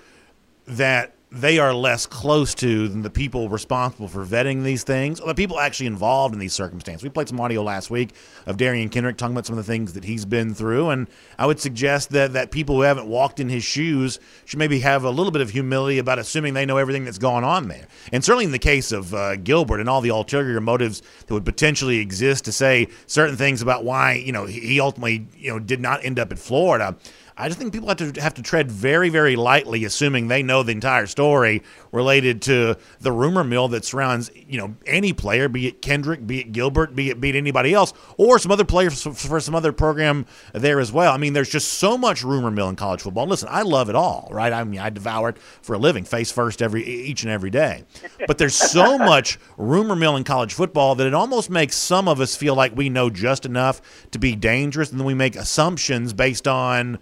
that they are less close to than the people responsible for vetting these things, or the people actually involved in these circumstances. We played some audio last week of Derion Kendrick talking about some of the things that he's been through, and I would suggest that that people who haven't walked in his shoes should maybe have a little bit of humility about assuming they know everything that's going on there. And certainly in the case of uh, Gilbert and all the ulterior motives that would potentially exist to say certain things about why you know he ultimately you know did not end up at Florida. I just think people have to have to tread very, very lightly, assuming they know the entire story related to the rumor mill that surrounds you know any player, be it Kendrick, be it Gilbert, be it be it anybody else, or some other players for some other program there as well. I mean, there's just so much rumor mill in college football. Listen, I love it all, right? I mean, I devour it for a living, face first every each and every day. But there's so much rumor mill in college football that it almost makes some of us feel like we know just enough to be dangerous, and then we make assumptions based on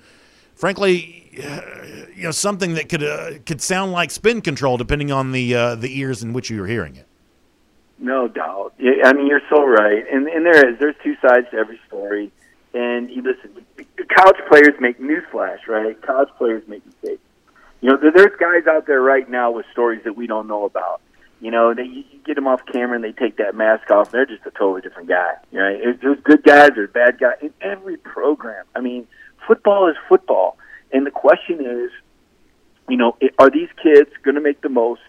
frankly, you know, something that could uh, could sound like spin control, depending on the uh, the ears in which you're hearing it. No doubt. I mean, you're so right, and and there is there's two sides to every story. And you listen, college players make newsflash, right? College players make mistakes. You know, there's guys out there right now with stories that we don't know about. You know, they you get them off camera and they take that mask off. They're just a totally different guy. You Right? There's good guys, there's bad guys in every program. I mean, football is football, and the question is, you know, are these kids going to make the most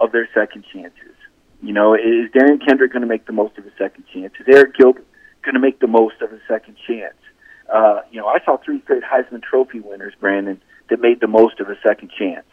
of their second chances? You know, is Derion Kendrick going to make the most of his second chance? Is Arik Gilbert going to make the most of his second chance? Uh, you know, I saw three straight Heisman Trophy winners, Brandon, that made the most of a second chance.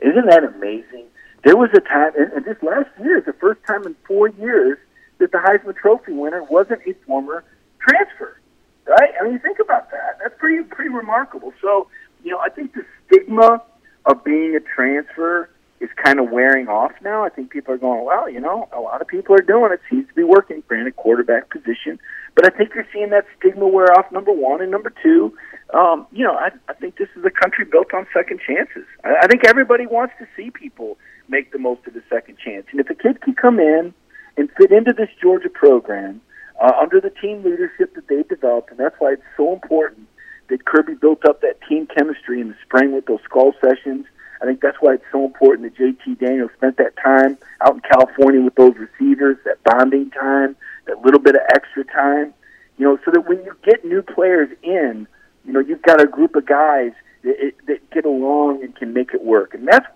Isn't that amazing? There was a time, and, and this last year is the first time in four years that the Heisman Trophy winner wasn't a former transfer right? I mean, think about that. That's pretty pretty remarkable. So, you know, I think the stigma of being a transfer is kind of wearing off now. I think people are going, well, you know, a lot of people are doing it. Seems to be working a quarterback position. But I think you're seeing that stigma wear off. Number one and number two, um, you know, I, I think this is a country built on second chances. I, I think everybody wants to see people make the most of the second chance. And if a kid can come in and fit into this Georgia program uh, under the team leadership that they've developed, and that's why it's so important that Kirby built up that team chemistry in the spring with those skull sessions. I think that's why it's so important that JT Daniels spent that time out in California with those receivers, that bonding time, that little bit of extra time. You know, so that when you get new players in, you know, you've got a group of guys that, that get along and can make it work. And that's,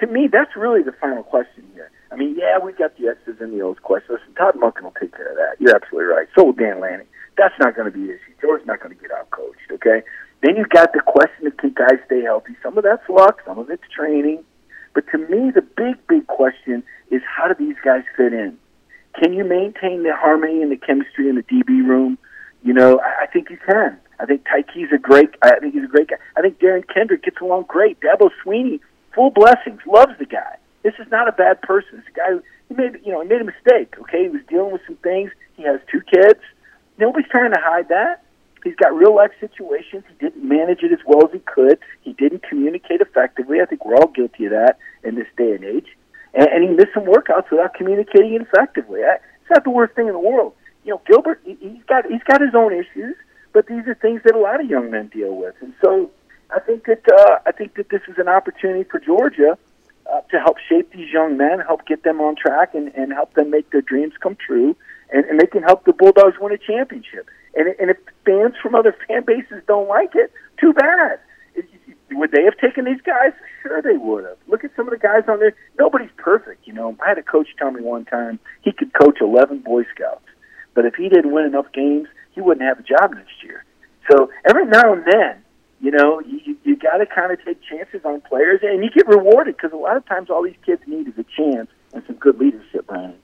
to me, that's really the final question. I mean, yeah, we've got the X's and the O's question. Listen, Todd Monken will take care of that. You're absolutely right. So will Dan Lanning. That's not going to be an issue. George's not going to get out coached, okay? Then you've got the question of can guys stay healthy. Some of that's luck, some of it's training. But to me, the big, big question is how do these guys fit in? Can you maintain the harmony and the chemistry in the DB room? You know, I, I think you can. I think Tyke's a great. I think he's a great guy. I think Derion Kendrick gets along great. Dabo Swinney, full blessings, loves the guy. This is not a bad person. This guy, he made, you know, he made a mistake. Okay, he was dealing with some things. He has two kids. Nobody's trying to hide that. He's got real life situations. He didn't manage it as well as he could. He didn't communicate effectively. I think we're all guilty of that in this day and age. And, and he missed some workouts without communicating effectively. I, it's not the worst thing in the world. You know, Gilbert, he, he's got he's got his own issues, but these are things that a lot of young men deal with. And so, I think that uh, I think that this is an opportunity for Georgia uh, to help shape these young men, help get them on track, and, and help them make their dreams come true, and, and they can help the Bulldogs win a championship. And, and if fans from other fan bases don't like it, too bad. Would they have taken these guys? Sure, they would have. Look at some of the guys on there. Nobody's perfect, you know. I had a coach tell me one time he could coach 11 Boy Scouts, but if he didn't win enough games, he wouldn't have a job next year. So every now and then, you know, you, you got to kind of take chances on players, and you get rewarded because a lot of times all these kids need is a chance and some good Brandon.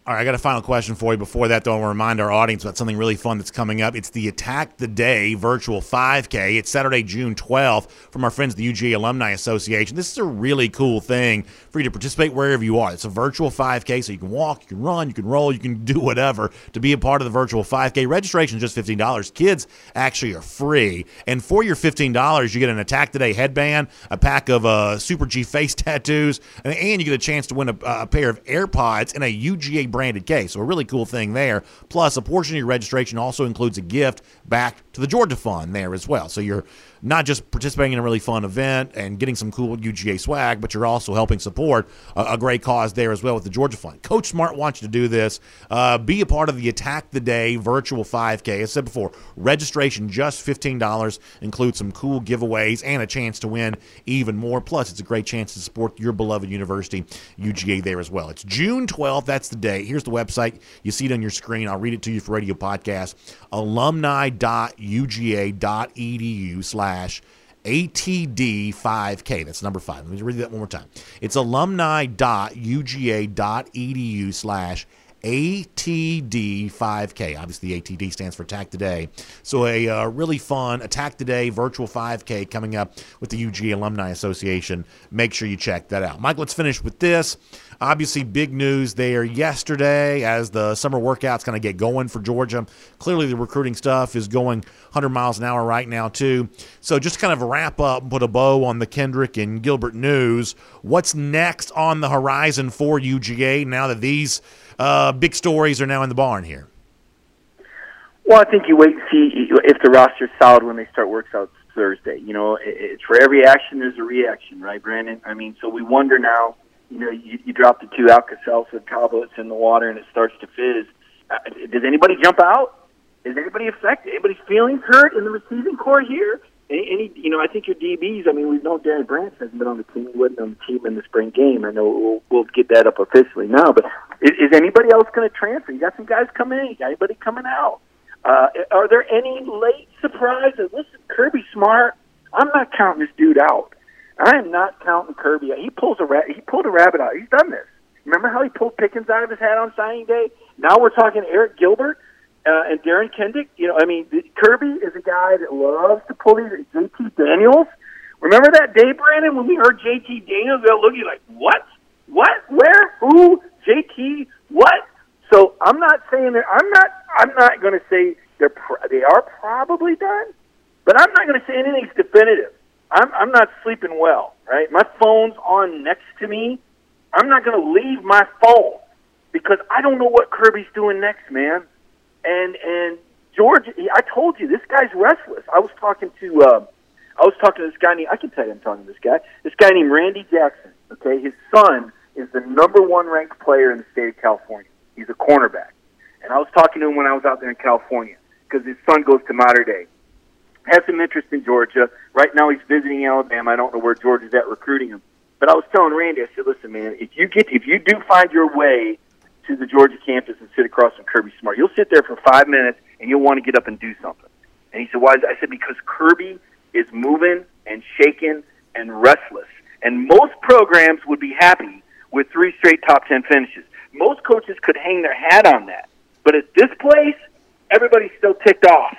All right, I got a final question for you. Before that, though, I want to remind our audience about something really fun that's coming up. It's the Attack the Day virtual 5K. It's Saturday, June 12th from our friends, the UGA Alumni Association. This is a really cool thing for you to participate wherever you are. It's a virtual 5K, so you can walk, you can run, you can roll, you can do whatever to be a part of the virtual 5K. Registration is just $15. Kids actually are free. And for your $15, you get an Attack the Day headband, a pack of uh, Super G face tattoos, and, and you get a chance to win a, a pair of AirPods and a UGA branded case. So a really cool thing there. Plus, a portion of your registration also includes a gift back to the Georgia Fund there as well. So you're not just participating in a really fun event and getting some cool UGA swag, but you're also helping support a, a great cause there as well with the Georgia Fund. Coach Smart wants you to do this. Uh, be a part of the Attack the Day virtual 5K. As I said before, registration just $15, includes some cool giveaways and a chance to win even more. Plus, it's a great chance to support your beloved university, UGA, there as well. It's June 12th. That's the day. Here's the website. You see it on your screen. I'll read it to you for radio podcast. alumni.uga.edu slash ATD5K. That's number five. Let me read that one more time. It's alumni.uga.edu slash ATD5K. Obviously, ATD stands for Attack Today. So, a uh, really fun Attack Today virtual 5K coming up with the UGA Alumni Association. Make sure you check that out. Mike, let's finish with this. Obviously, big news there yesterday as the summer workouts kind of get going for Georgia. Clearly, the recruiting stuff is going 100 miles an hour right now, too. So, just kind of wrap up and put a bow on the Kendrick and Gilbert news. What's next on the horizon for UGA now that these uh, big stories are now in the barn here? Well, I think you wait and see if the roster's solid when they start workouts Thursday. You know, it's for every action there's a reaction, right, Brandon? I mean, so we wonder now. You know, you, you drop the two Alka-Seltzer tablets in the water and it starts to fizz. Uh, does anybody jump out? Is anybody affected? Anybody's feelings hurt in the receiving corps here? Any, any, you know, I think your DBs. I mean, we know Darren Branch hasn't been on the team. He wasn't on the team in the spring game. I know we'll, we'll get that up officially now. But is, is anybody else going to transfer? You got some guys coming in. You got anybody coming out? Uh, are there any late surprises? Listen, Kirby Smart. I'm not counting this dude out. I am not counting Kirby. He pulls a ra- he pulled a rabbit out. He's done this. Remember how he pulled Pickens out of his hat on signing day? Now we're talking Arik Gilbert uh, and Derion Kendrick. You know, I mean, Kirby is a guy that loves to pull these. JT Daniels. Remember that day, Brandon, when we heard JT Daniels? They'll look at you like, what? What? Where? Who? JT? What? So I'm not saying that. I'm not. I'm not going to say they're. Pro- they are probably done, but I'm not going to say anything's definitive. I'm. I'm not sleeping well. Right. My phone's on next to me. I'm not going to leave my phone because I don't know what Kirby's doing next, man. And and George, I told you this guy's restless. I was talking to. Uh, I was talking to this guy named. I can tell you, I'm talking to this guy. This guy named Randy Jackson. Okay, his son is the number one ranked player in the state of California. He's a cornerback. And I was talking to him when I was out there in California because his son goes to Mater Dei. Has some interest in Georgia. Right now, he's visiting Alabama. I don't know where Georgia's at recruiting him. But I was telling Randy, I said, "Listen, man, if you get if you do find your way to the Georgia campus and sit across from Kirby Smart, you'll sit there for five minutes and you'll want to get up and do something." And he said, "Why?" I said, "Because Kirby is moving and shaking and restless, and most programs would be happy with three straight top ten finishes. Most coaches could hang their hat on that, but at this place, everybody's still ticked off,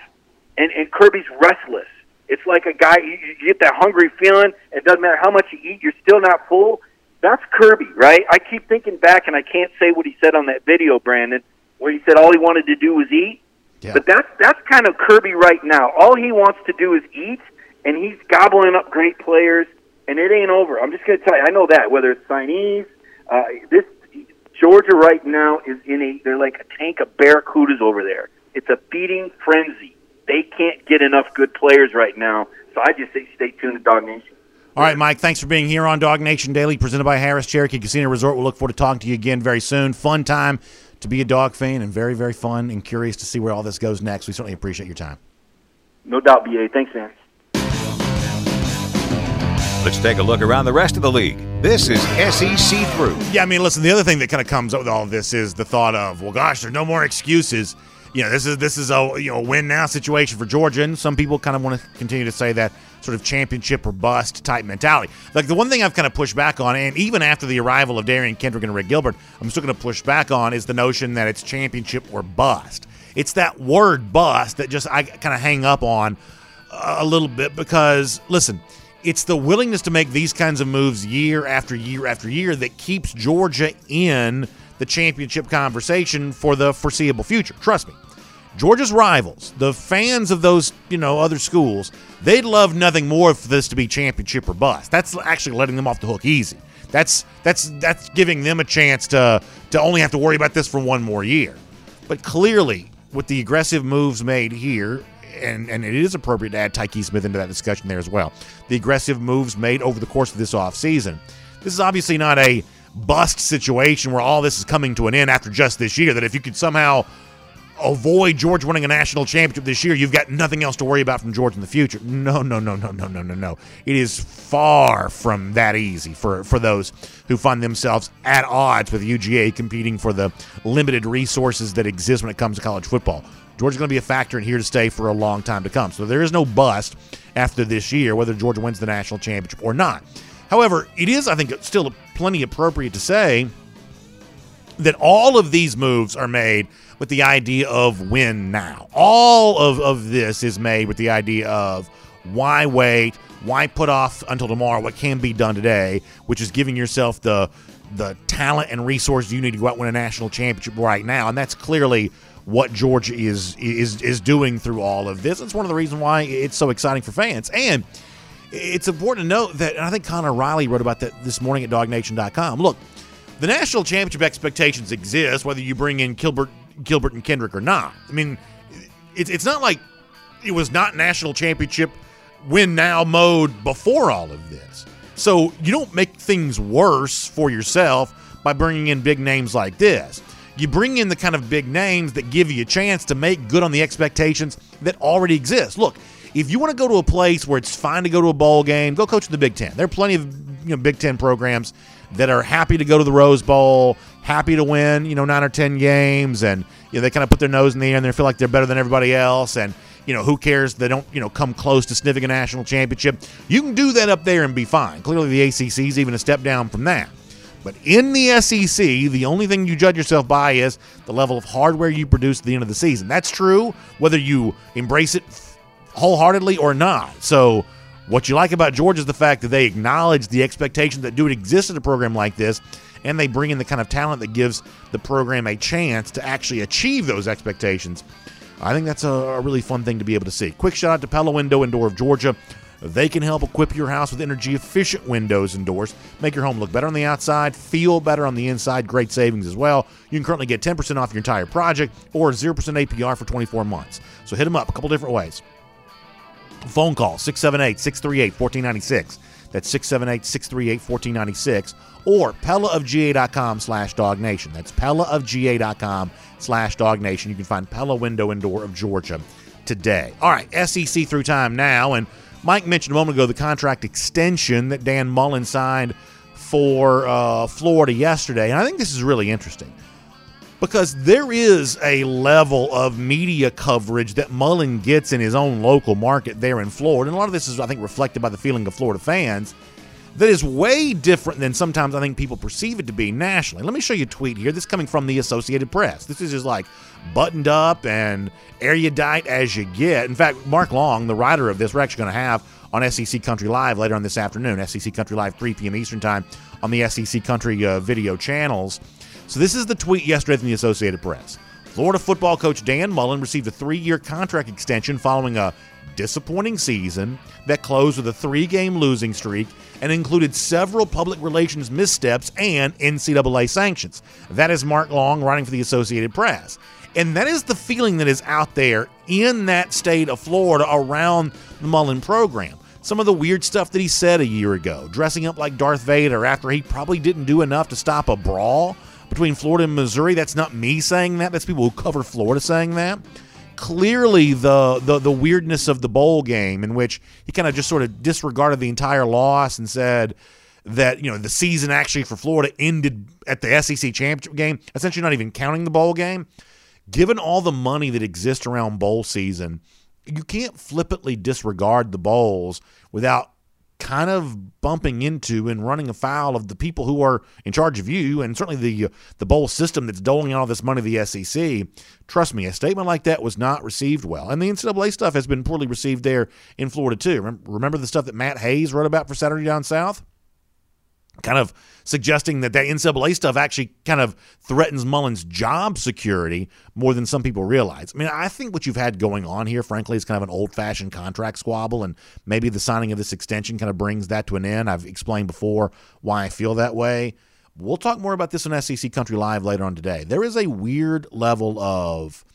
and and Kirby's restless." It's like a guy you, you get that hungry feeling. It doesn't matter how much you eat, you're still not full. That's Kirby, right? I keep thinking back, and I can't say what he said on that video, Brandon, where he said all he wanted to do was eat. Yeah. But that's that's kind of Kirby right now. All he wants to do is eat, and he's gobbling up great players, and it ain't over. I'm just going to tell you, I know that whether it's signees, uh, this Georgia right now is in a they're like a tank of barracudas over there. It's a feeding frenzy they can't get enough good players right now. So I just say stay tuned to DawgNation. All right, Mike, thanks for being here on DawgNation Daily, presented by Harrah's Cherokee Casino Resort. We'll look forward to talking to you again very soon. Fun time to be a dog fan and very, very fun and curious to see where all this goes next. We certainly appreciate your time. No doubt, BA. Thanks, man. Let's take a look around the rest of the league. This is SEC Through. Yeah, I mean, listen, the other thing that kind of comes up with all of this is the thought of, well, gosh, there's no more excuses. You know, this is this is a you know win now situation for Georgia, and some people kind of want to continue to say that sort of championship or bust type mentality. Like the one thing I've kind of pushed back on, and even after the arrival of Derion Kendrick and Arik Gilbert, I'm still going to push back on is the notion that it's championship or bust. It's that word bust that just I kind of hang up on a little bit because listen it's the willingness to make these kinds of moves year after year after year that keeps Georgia in the championship conversation for the foreseeable future. Trust me. Georgia's rivals, the fans of those, you know, other schools, they'd love nothing more for this to be championship or bust. That's actually letting them off the hook easy. That's that's that's giving them a chance to to only have to worry about this for one more year. But clearly, with the aggressive moves made here and, and it is appropriate to add Tykee Smith into that discussion there as well. The aggressive moves made over the course of this offseason. This is obviously not a bust situation where all this is coming to an end after just this year. That if you could somehow avoid George winning a national championship this year, you've got nothing else to worry about from George in the future. No, no, no, no, no, no, no, no. It is far from that easy for, for those who find themselves at odds with UGA competing for the limited resources that exist when it comes to college football. Georgia's going to be a factor and here to stay for a long time to come. So there is no bust after this year, whether Georgia wins the national championship or not. However, it is, I think, still plenty appropriate to say that all of these moves are made with the idea of win now. All of, of this is made with the idea of why wait, why put off until tomorrow what can be done today, which is giving yourself the the talent and resources you need to go out and win a national championship right now. And that's clearly what Georgia is is is doing through all of this. It's one of the reasons why it's so exciting for fans. And it's important to note that I think Connor Riley wrote about that this morning at DawgNation.com. Look, the national championship expectations exist whether you bring in Gilbert, Gilbert and Kendrick or not. I mean, it's it's not like it was not national championship win now mode before all of this. So you don't make things worse for yourself by bringing in big names like this you bring in the kind of big names that give you a chance to make good on the expectations that already exist. Look, if you want to go to a place where it's fine to go to a bowl game, go coach in the Big Ten. There are plenty of you know Big Ten programs that are happy to go to the Rose Bowl, happy to win, you know, nine or ten games, and you know they kind of put their nose in the air and they feel like they're better than everybody else, and you know who cares they don't you know come close to sniffing a national championship. You can do that up there and be fine. Clearly, the ACC is even a step down from that. But in the SEC, the only thing you judge yourself by is the level of hardware you produce at the end of the season. That's true whether you embrace it wholeheartedly or not. So, what you like about Georgia is the fact that they acknowledge the expectations that do exist in a program like this, and they bring in the kind of talent that gives the program a chance to actually achieve those expectations. I think that's a, a really fun thing to be able to see. Quick shout out to Pella Window and Door of Georgia. They can help equip your house with energy efficient windows and doors, make your home look better on the outside, feel better on the inside. Great savings as well. You can currently get 10% off your entire project or 0% APR for 24 months. So hit them up a couple different ways. Phone call 678 638 1496. That's 678 638 1496. Or PellaofGA.com slash DogNation. That's PellaofGA.com slash DogNation. You can find Pella Window and Door of Georgia today. All right, SEC through time now. And Mike mentioned a moment ago the contract extension that Dan Mullen signed for uh, Florida yesterday. And I think this is really interesting because there is a level of media coverage that Mullen gets in his own local market there in Florida. And a lot of this is, I think, reflected by the feeling of Florida fans that is way different than sometimes I think people perceive it to be nationally. Let me show you a tweet here. This is coming from the Associated Press. This is just like buttoned up and erudite as you get. In fact, Mark Long, the writer of this, we're actually going to have on SEC Country Live later on this afternoon. SEC Country Live, 3 p.m. Eastern Time on the SEC Country uh, video channels. So this is the tweet yesterday from the Associated Press. Florida football coach Dan Mullen received a three year contract extension following a disappointing season that closed with a three game losing streak and included several public relations missteps and NCAA sanctions. That is Mark Long writing for the Associated Press. And that is the feeling that is out there in that state of Florida around the Mullen program. Some of the weird stuff that he said a year ago, dressing up like Darth Vader after he probably didn't do enough to stop a brawl between Florida and Missouri. That's not me saying that, that's people who cover Florida saying that clearly the, the the weirdness of the bowl game in which he kind of just sort of disregarded the entire loss and said that you know the season actually for Florida ended at the SEC championship game, essentially not even counting the bowl game. Given all the money that exists around bowl season, you can't flippantly disregard the bowls without kind of bumping into and running afoul of the people who are in charge of you and certainly the uh, the bowl system that's doling out all this money to the SEC. Trust me, a statement like that was not received well. And the NCAA stuff has been poorly received there in Florida too. Remember the stuff that Matt Hayes wrote about for Saturday Down South? Kind of suggesting that that NCAA stuff actually kind of threatens Mullen's job security more than some people realize. I mean, I think what you've had going on here, frankly, is kind of an old fashioned contract squabble, and maybe the signing of this extension kind of brings that to an end. I've explained before why I feel that way. We'll talk more about this on SEC Country Live later on today. There is a weird level of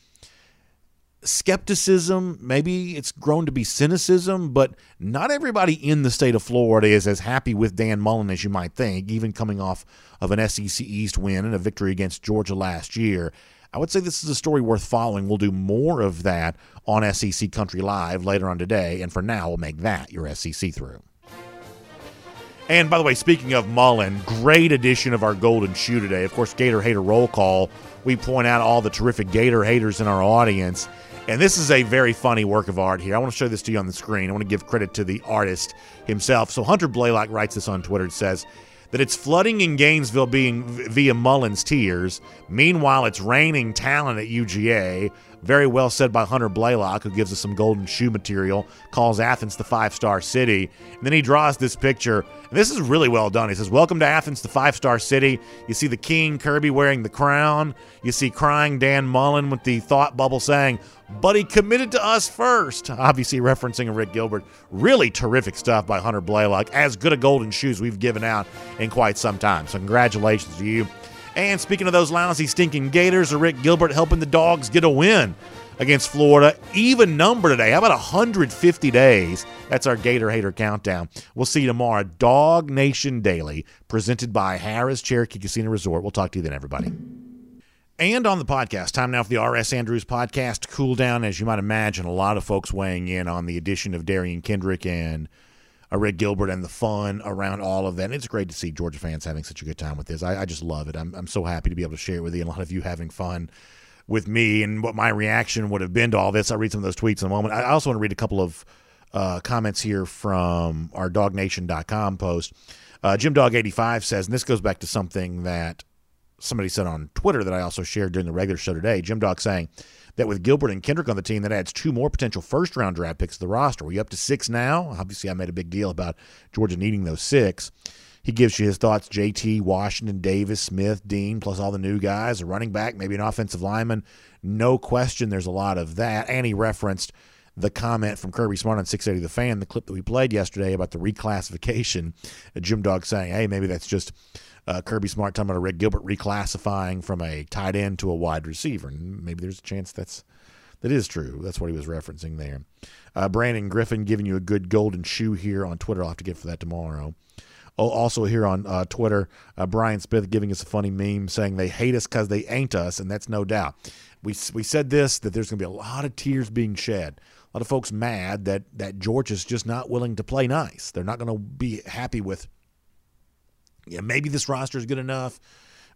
skepticism. Maybe it's grown to be cynicism, but not everybody in the state of Florida is as happy with Dan Mullen as you might think, even coming off of an SEC East win and a victory against Georgia last year. I would say this is a story worth following. We'll do more of that on SEC Country Live later on today, and for now, we'll make that your SEC through. And by the way, speaking of Mullen, great edition of our Golden Shoe today. Of course, Gator Hater Roll Call. We point out all the terrific Gator haters in our audience. And this is a very funny work of art here. I want to show this to you on the screen. I want to give credit to the artist himself. So Hunter Blaylock writes this on Twitter. It says that it's flooding in Gainesville being via Mullen's tears. Meanwhile, it's raining talent at UGA. Very well said by Hunter Blaylock, who gives us some golden shoe material, calls Athens the five star city. And then he draws this picture. And this is really well done. He says, Welcome to Athens, the five star city. You see the king, Kirby, wearing the crown. You see crying Dan Mullen with the thought bubble saying, but he committed to us first. Obviously, referencing Arik Gilbert. Really terrific stuff by Hunter Blaylock. As good a golden shoes we've given out in quite some time. So, congratulations to you. And speaking of those lousy, stinking Gators, Arik Gilbert helping the dogs get a win against Florida. Even number today. How about 150 days? That's our Gator Hater countdown. We'll see you tomorrow. DawgNation Daily, presented by Harrah's Cherokee Casino Resort. We'll talk to you then, everybody. And on the podcast, time now for the R.S. Andrews podcast cool down. As you might imagine, a lot of folks weighing in on the addition of Derion Kendrick and uh, Arik Gilbert and the fun around all of that. And it's great to see Georgia fans having such a good time with this. I, I just love it. I'm, I'm so happy to be able to share it with you and a lot of you having fun with me and what my reaction would have been to all this. I'll read some of those tweets in a moment. I also want to read a couple of uh, comments here from our DawgNation.com post. Uh, Jim Dog 85 says, and this goes back to something that somebody said on Twitter that I also shared during the regular show today. Jim Dog saying, that with Gilbert and Kendrick on the team, that adds two more potential first round draft picks to the roster. Are you up to six now? Obviously, I made a big deal about Georgia needing those six. He gives you his thoughts JT, Washington, Davis, Smith, Dean, plus all the new guys, a running back, maybe an offensive lineman. No question there's a lot of that. And he referenced the comment from Kirby Smart on 680 The Fan, the clip that we played yesterday about the reclassification. Jim Dog saying, hey, maybe that's just uh, Kirby Smart talking about Arik Gilbert reclassifying from a tight end to a wide receiver. And maybe there's a chance that's that is true. That's what he was referencing there. Uh, Brandon Griffin giving you a good golden shoe here on Twitter. I'll have to get for that tomorrow. Oh, also here on uh, Twitter, uh, Brian Smith giving us a funny meme saying they hate us because they ain't us, and that's no doubt. We we said this that there's going to be a lot of tears being shed. A lot of folks mad that that Georgia's just not willing to play nice. They're not going to be happy with. Yeah, maybe this roster is good enough.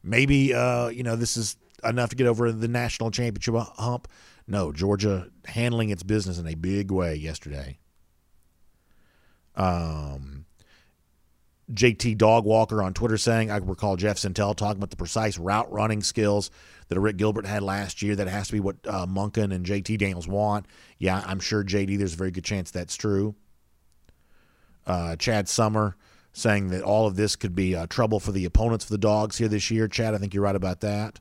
Maybe uh, you know this is enough to get over the national championship hump. No, Georgia handling its business in a big way yesterday. Um, JT Dogwalker on Twitter saying, I recall Jeff Sentell talking about the precise route running skills that Arik Gilbert had last year. That has to be what uh, Monken and JT Daniels want. Yeah, I'm sure JD, there's a very good chance that's true. Uh, Chad Summer saying that all of this could be uh, trouble for the opponents for the Dogs here this year. Chad, I think you're right about that.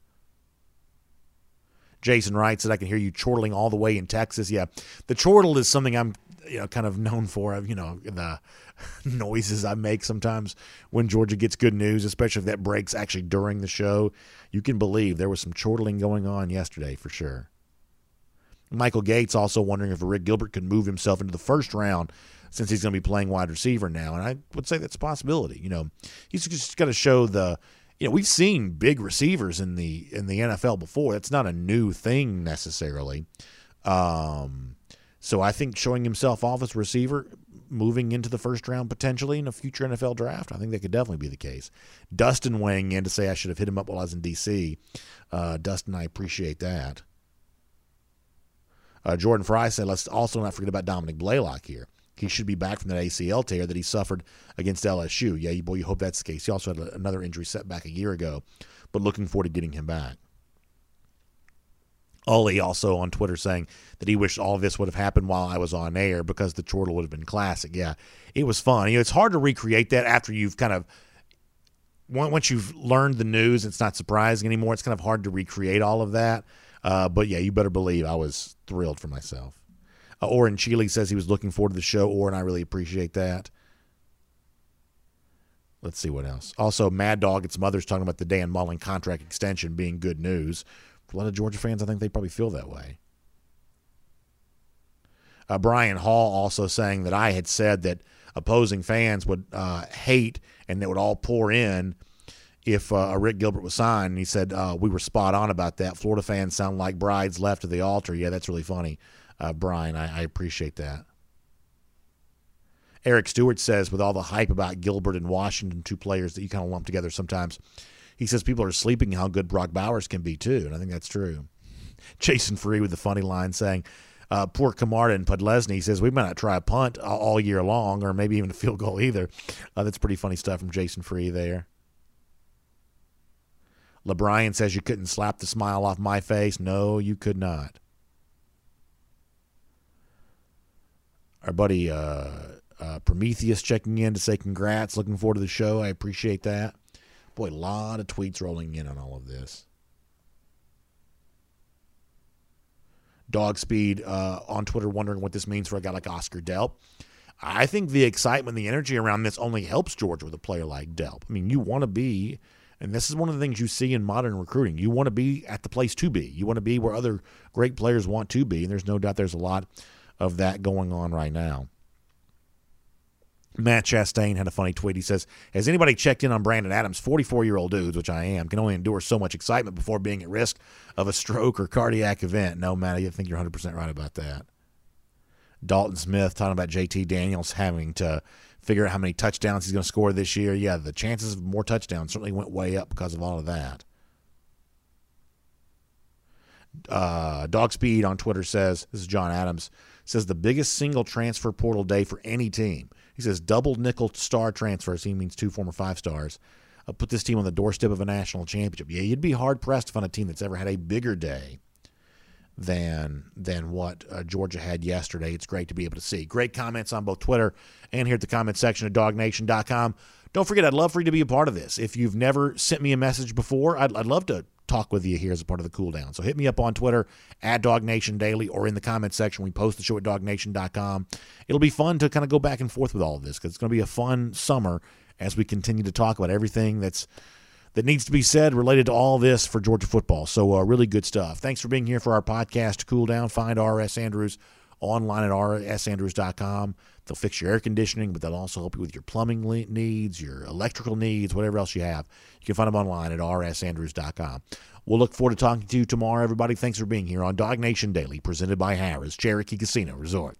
Jason Wright said, I can hear you chortling all the way in Texas. Yeah, the chortle is something I'm you know kind of known for. You know the noises I make sometimes when Georgia gets good news, especially if that breaks actually during the show. You can believe there was some chortling going on yesterday for sure. Michael Gates also wondering if Arik Gilbert could move himself into the first round since he's going to be playing wide receiver now, and I would say that's a possibility. You know, he's just got to show the you know we've seen big receivers in the in the NFL before. It's not a new thing necessarily. Um, so I think showing himself off as receiver, moving into the first round potentially in a future NFL draft, I think that could definitely be the case. Dustin weighing in to say I should have hit him up while I was in D.C. Uh, Dustin, I appreciate that. Uh, Jordan Fry said, let's also not forget about Dominic Blaylock here. He should be back from that ACL tear that he suffered against LSU. Yeah, boy, you hope that's the case. He also had another injury setback a year ago, but looking forward to getting him back. Ollie also on Twitter saying that he wished all this would have happened while I was on air because the chortle would have been classic. Yeah, it was fun. You know, it's hard to recreate that after you've kind of once you've learned the news. It's not surprising anymore. It's kind of hard to recreate all of that. Uh, but yeah, you better believe I was thrilled for myself. Uh, Oren Chile says he was looking forward to the show. Oren, I really appreciate that. Let's see what else. Also, Mad Dog and some others talking about the Dan Mullen contract extension being good news. A lot of Georgia fans, I think they probably feel that way. Uh, Brian Hall also saying that I had said that opposing fans would uh, hate and that would all pour in if uh, Arik Gilbert was signed. And he said uh, we were spot on about that. Florida fans sound like brides left of the altar. Yeah, that's really funny, uh, Brian. I, I appreciate that. Eric Stewart says, with all the hype about Gilbert and Washington, two players that you kind of lump together sometimes, he says people are sleeping how good Brock Bowers can be too, and I think that's true. Jason Free with the funny line saying, uh, "Poor Camarda and Podlesny says we might not try a punt all year long, or maybe even a field goal either." Uh, that's pretty funny stuff from Jason Free there. LeBrian says you couldn't slap the smile off my face. No, you could not. Our buddy uh, uh, Prometheus checking in to say congrats. Looking forward to the show. I appreciate that. Boy, a lot of tweets rolling in on all of this. Dog Speed uh, on Twitter wondering what this means for a guy like Oscar Delp. I think the excitement, the energy around this only helps George with a player like Delp. I mean, you want to be, and this is one of the things you see in modern recruiting. You want to be at the place to be. You want to be where other great players want to be, and there's no doubt there's a lot of that going on right now. Matt Chastain had a funny tweet. He says, Has anybody checked in on Brandon Adams? 44 year old dudes, which I am, can only endure so much excitement before being at risk of a stroke or cardiac event. No, Matt, I think you're 100% right about that. Dalton Smith talking about JT Daniels having to figure out how many touchdowns he's going to score this year. Yeah, the chances of more touchdowns certainly went way up because of all of that. Uh, Dog Speed on Twitter says, This is John Adams, says the biggest single transfer portal day for any team he says double nickel star transfers. He means two former five stars. Uh, put this team on the doorstep of a national championship. Yeah, you'd be hard pressed to find a team that's ever had a bigger day than than what uh, Georgia had yesterday. It's great to be able to see. Great comments on both Twitter and here at the comment section of DawgNation.com. Don't forget, I'd love for you to be a part of this. If you've never sent me a message before, I'd, I'd love to talk with you here as a part of the cool down. So hit me up on Twitter at DawgNation Daily or in the comment section. We post the show at DawgNation.com. It'll be fun to kind of go back and forth with all of this because it's going to be a fun summer as we continue to talk about everything that's that needs to be said related to all this for Georgia football. So uh, really good stuff. Thanks for being here for our podcast, Cool Down. Find R.S. Andrews online at rsandrews.com. They'll fix your air conditioning, but they'll also help you with your plumbing needs, your electrical needs, whatever else you have. You can find them online at rsandrews.com. We'll look forward to talking to you tomorrow, everybody. Thanks for being here on DawgNation Daily, presented by Harrah's Cherokee Casino Resort.